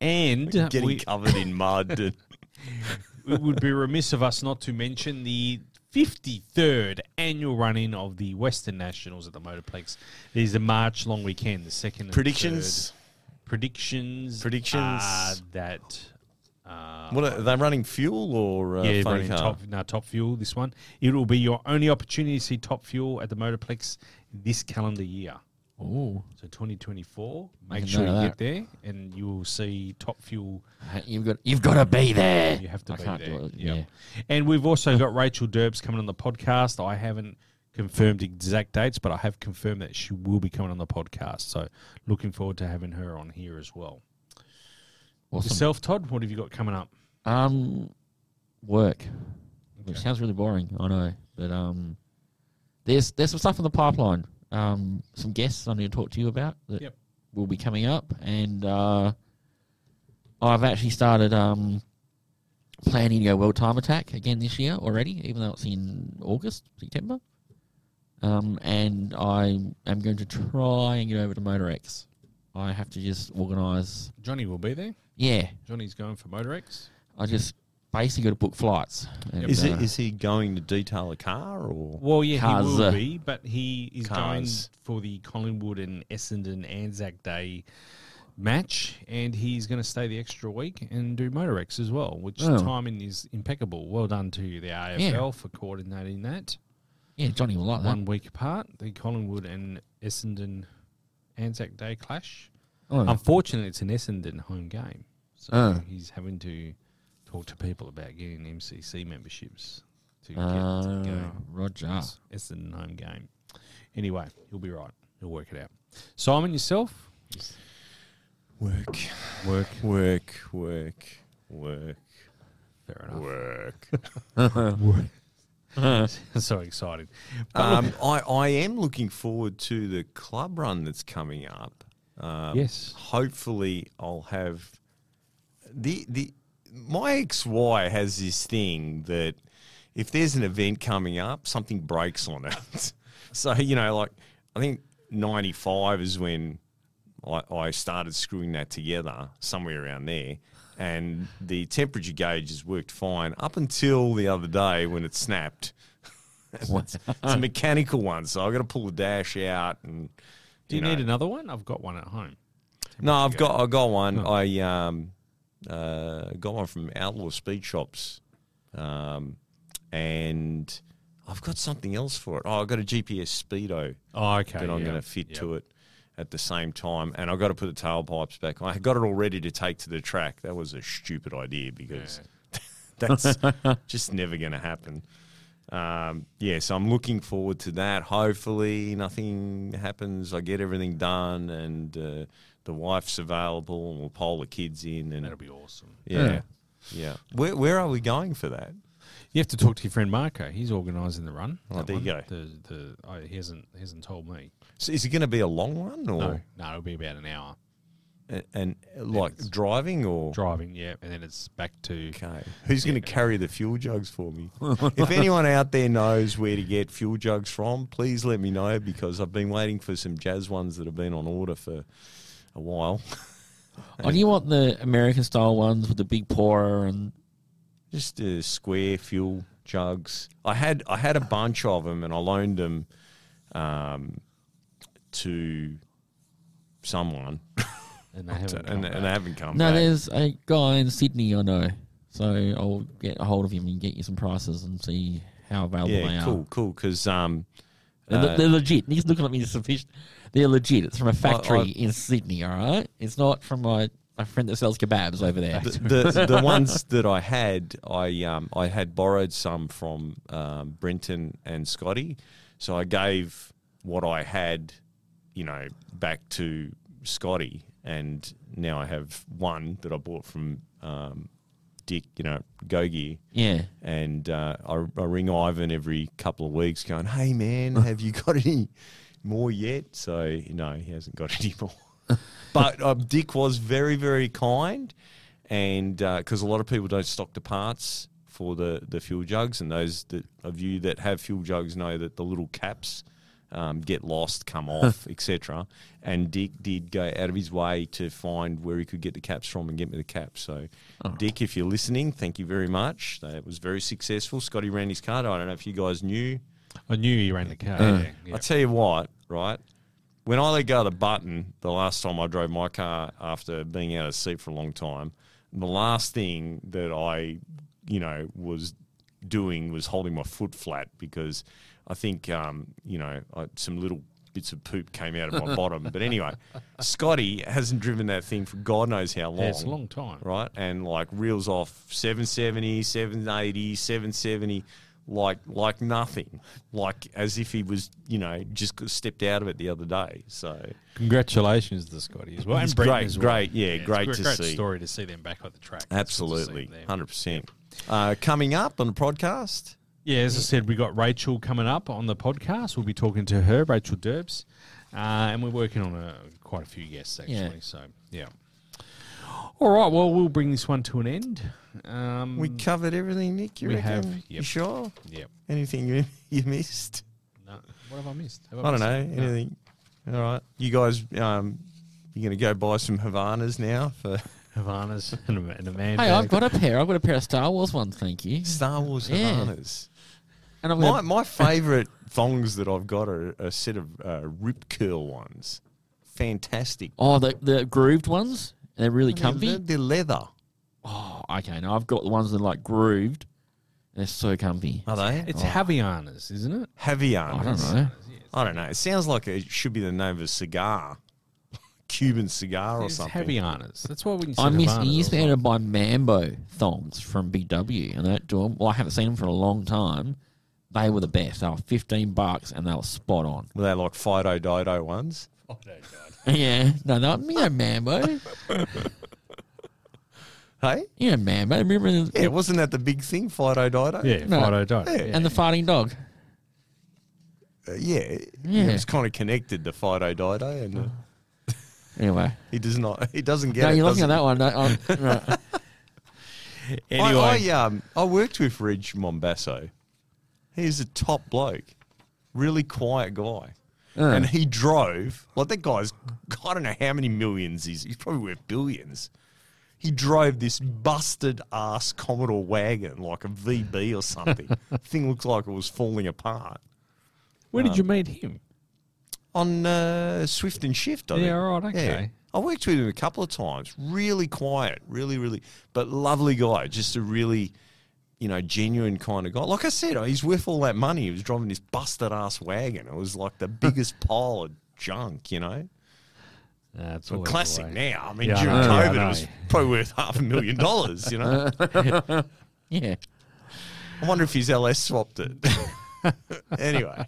And getting we, covered in mud. and- it would be remiss of us not to mention the 53rd annual run-in of the Western Nationals at the Motorplex. It is a March long weekend, the second Predictions. Predictions. Predictions. are that. Uh, What are, are they running fuel or uh, yeah, running car? top, no, top fuel. This one, it will be your only opportunity to see top fuel at the Motorplex this calendar year. Oh, So 2024. Make Make sure you note of get there, and you will see top fuel You've got you've got to be there. You have to I be can't there. do it. Yep. Yeah. And we've also got Rachel Derbs coming on the podcast. I haven't confirmed exact dates, but I have confirmed that she will be coming on the podcast. So looking forward to having her on here as well. Awesome. Yourself, Todd, what have you got coming up? Um, work. Which sounds really boring, I know, but um, there's there's some stuff in the pipeline. Um, some guests I need to talk to you about that Yep. will be coming up, and uh, I've actually started um planning to go World Time Attack again this year already, even though it's in August, September. Um, and I am going to try and get over to MotorEx. I have to just organise. Johnny will be there. Yeah, Johnny's going for MotorEx. I just basically got to book flights. And, Is, uh, it, is he going to detail a car or? Well, yeah, Cars, he will uh, be, but he is Cars. going for the Collingwood and Essendon Anzac Day match, and he's going to stay the extra week and do MotorEx as well, which Oh. timing is impeccable. Well done to the AFL for coordinating that. Yeah, Johnny will like that. One week apart, the Collingwood and Essendon Anzac Day clash. Oh, Unfortunately, it's an Essendon home game. So Oh. he's having to talk to people about getting MCC memberships to get Uh, to go. Roger. It's, it's an home game. Anyway, he'll be right. He'll work it out. Simon, yourself? Work, Work. work, work, work, Fair enough. work. so excited. Um, I, I am looking forward to the club run that's coming up. Um, Yes. Hopefully, I'll have the the my XY has this thing that if there's an event coming up, something breaks on it. so you know, like I think '95 is when I, I started screwing that together, somewhere around there. And the temperature gauges worked fine up until the other day when it snapped. it's, it's a mechanical one, so I've got to pull the dash out and. Do you, know. need another one? I've got one at home. No, I've got I got one. No. I um uh got one from Outlaw Speed Shops, um, and I've got something else for it. Oh, I've got a GPS speedo Oh, okay. that I'm yeah. going to fit Yep. to it at the same time, and I've got to put the tailpipes back. I got it all ready to take to the track. That was a stupid idea because that's just never going to happen. Um, yeah, so I'm looking forward to that. Hopefully, nothing happens. I get everything done, and uh, the wife's available, and we'll poll the kids in. And That'll be awesome. yeah, yeah. Where where are we going for that? You have to talk to your friend Marco. He's organising the run. Oh, that there you go. The, the, oh, he hasn't he hasn't told me. So is it going to be a long one, or No, no, it'll be about an hour and, and like it's- driving, or driving. Yeah, and then it's back to. Okay. Who's going to carry the fuel jugs for me? if anyone out there knows where to get fuel jugs from, please let me know because I've been waiting for some jazz ones that have been on order for a while. Oh, do you want the American style ones with the big pourer and Just uh, square fuel jugs. I had I had a bunch of them and I loaned them um, to someone And they haven't. and, come and they haven't come No, back. there's a guy in Sydney I know, so I'll get a hold of him and get you some prices and see how available they yeah, are. cool, cool. Because um, They're, uh, they're legit. He's looking at me sufficient. They're legit. It's from a factory I- in Sydney. All right, it's not from my my friend that sells kebabs over there. the, the the ones that I had, I um I had borrowed some from um, Brenton and Scotty, so I gave what I had, you know, back to Scotty, and now I have one that I bought from um, Dick, you know, Gogi. Yeah, And uh, I, I ring Ivan every couple of weeks, going, "Hey man, have you got any more yet?" So no, he hasn't got any more. but um, Dick was very, very kind, and because a lot of people don't stock the parts for the the fuel jugs, and those that of you that have fuel jugs know that the little caps. Um, get lost, come off, etc. And Dick did go out of his way to find where he could get the caps from and get me the caps. So, Dick, if you're listening, thank you very much. That was very successful. Scotty ran his card. I don't know if you guys knew. I knew you ran the car. Uh, yeah, yeah. I tell you what, right? When I let go of the button the last time I drove my car after being out of seat for a long time, the last thing that I, you know, was doing was holding my foot flat because I think, um, you know, I, some little bits of poop came out of my bottom. But anyway, Scotty hasn't driven that thing for God knows how long Yeah, it's a long time. right? And like reels off 770, 780, 770, like like nothing, like as if he was, you know, just stepped out of it the other day. So Congratulations to Scotty as well. It's and Brenton great, as well. great, yeah, it's a great great, to great see. story to see them back on the track. It's good to see absolutely, hundred percent. Uh, coming up on the podcast, Yeah, as I said, we got Rachel coming up on the podcast. We'll be talking to her, Rachel Derbs, uh, and we're working on a, quite a few guests actually. Yeah. So yeah. All right. Well, we'll bring this one to an end. Um, we covered everything. Nick, you we reckon? have, You sure? Yep. Anything you you missed? No, what have I missed? Have I don't missed know. anything? No. All right, you guys. Um, you going to go buy some Havanas now for Havanas and a, and a man. hey, bag. I've got a pair. I've got a pair of Star Wars ones. Thank you. Star Wars Yeah. Havanas? And I'm My, gonna, my favourite thongs that I've got are a set of uh, rip curl ones. Fantastic. oh, the the grooved ones. They're really They're, comfy. they're leather. Oh, okay. Now I've got the ones that are like grooved. They're so comfy. Are they? It's Havianas, isn't it? Havianas. I don't know. I don't know. It sounds like it should be the name of a cigar. Cuban cigar or It's something. Havaianas. That's why we can. I miss. You used to be able to buy Mambo thongs from BW, and that do 'em- Well, I haven't seen them for a long time. They were the best. They were fifteen bucks, and they were spot on. Were they like Fido Dido ones? yeah, no, no, you know Mambo. Hey? You know Mambo. Remember? the- Yeah, wasn't that the big thing, Fido Dido? Yeah, No. Fido Dido. Yeah. Yeah. And the farting dog. Uh, yeah. Yeah. It was kind of connected to Fido Dido, and uh, Anyway, he does not. He doesn't get no, it. you're looking does at that one. No, right. Anyway, I, I, um, I worked with Reg Mombassa. He's a top bloke, really quiet guy. Uh. And he drove, like that guy's, I don't know how many millions he's, he's probably worth billions. He drove this busted ass Commodore wagon, like a VB or something. Thing looks like it was falling apart. where did you meet him? On uh, Swift and Shift, I Yeah, think. right, okay. I worked with him a couple of times. Really quiet, really, really, but lovely guy. Just a really, you know, genuine kind of guy. Like I said, he's worth all that money. He was driving this busted ass wagon. It was like the biggest pile of junk, you know. That's Well, classic now. I mean, Yeah, I during know, COVID, it was probably worth half a million dollars, you know. yeah. I wonder if his LS swapped it. anyway,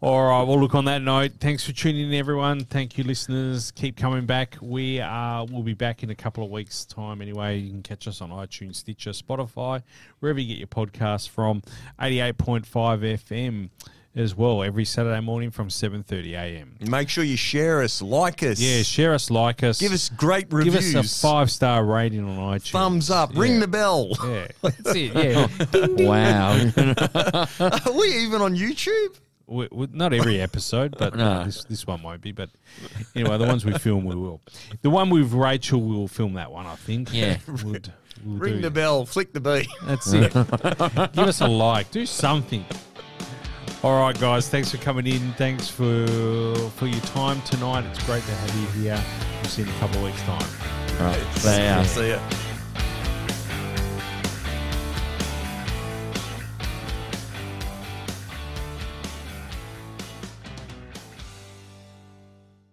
All right. Well, look on that note. Thanks for tuning in, everyone. Thank you, listeners. Keep coming back. We are. We'll be back in a couple of weeks' time. Anyway, you can catch us on iTunes, Stitcher, Spotify, wherever you get your podcasts from. Eighty-eight point five FM as well every Saturday morning from seven thirty a.m. make sure you share us, like us. Yeah, share us, like us, Give us great reviews. give us a five-star rating on iTunes. Thumbs up. Ring the bell. Yeah, that's it. Yeah, Wow. Are we even on YouTube? We, we, not every episode, but No. this this one won't be. But anyway, the ones we film, we will. The one with Rachel, we'll film that one. I think. Yeah. We'll, we'll Ring do. the bell. Flick the B. That's it. Give us a like. Do something. All right, guys. Thanks for coming in. Thanks for for your time tonight. It's great to have you here. We'll see you in a couple of weeks' time. Right. They, uh, See ya.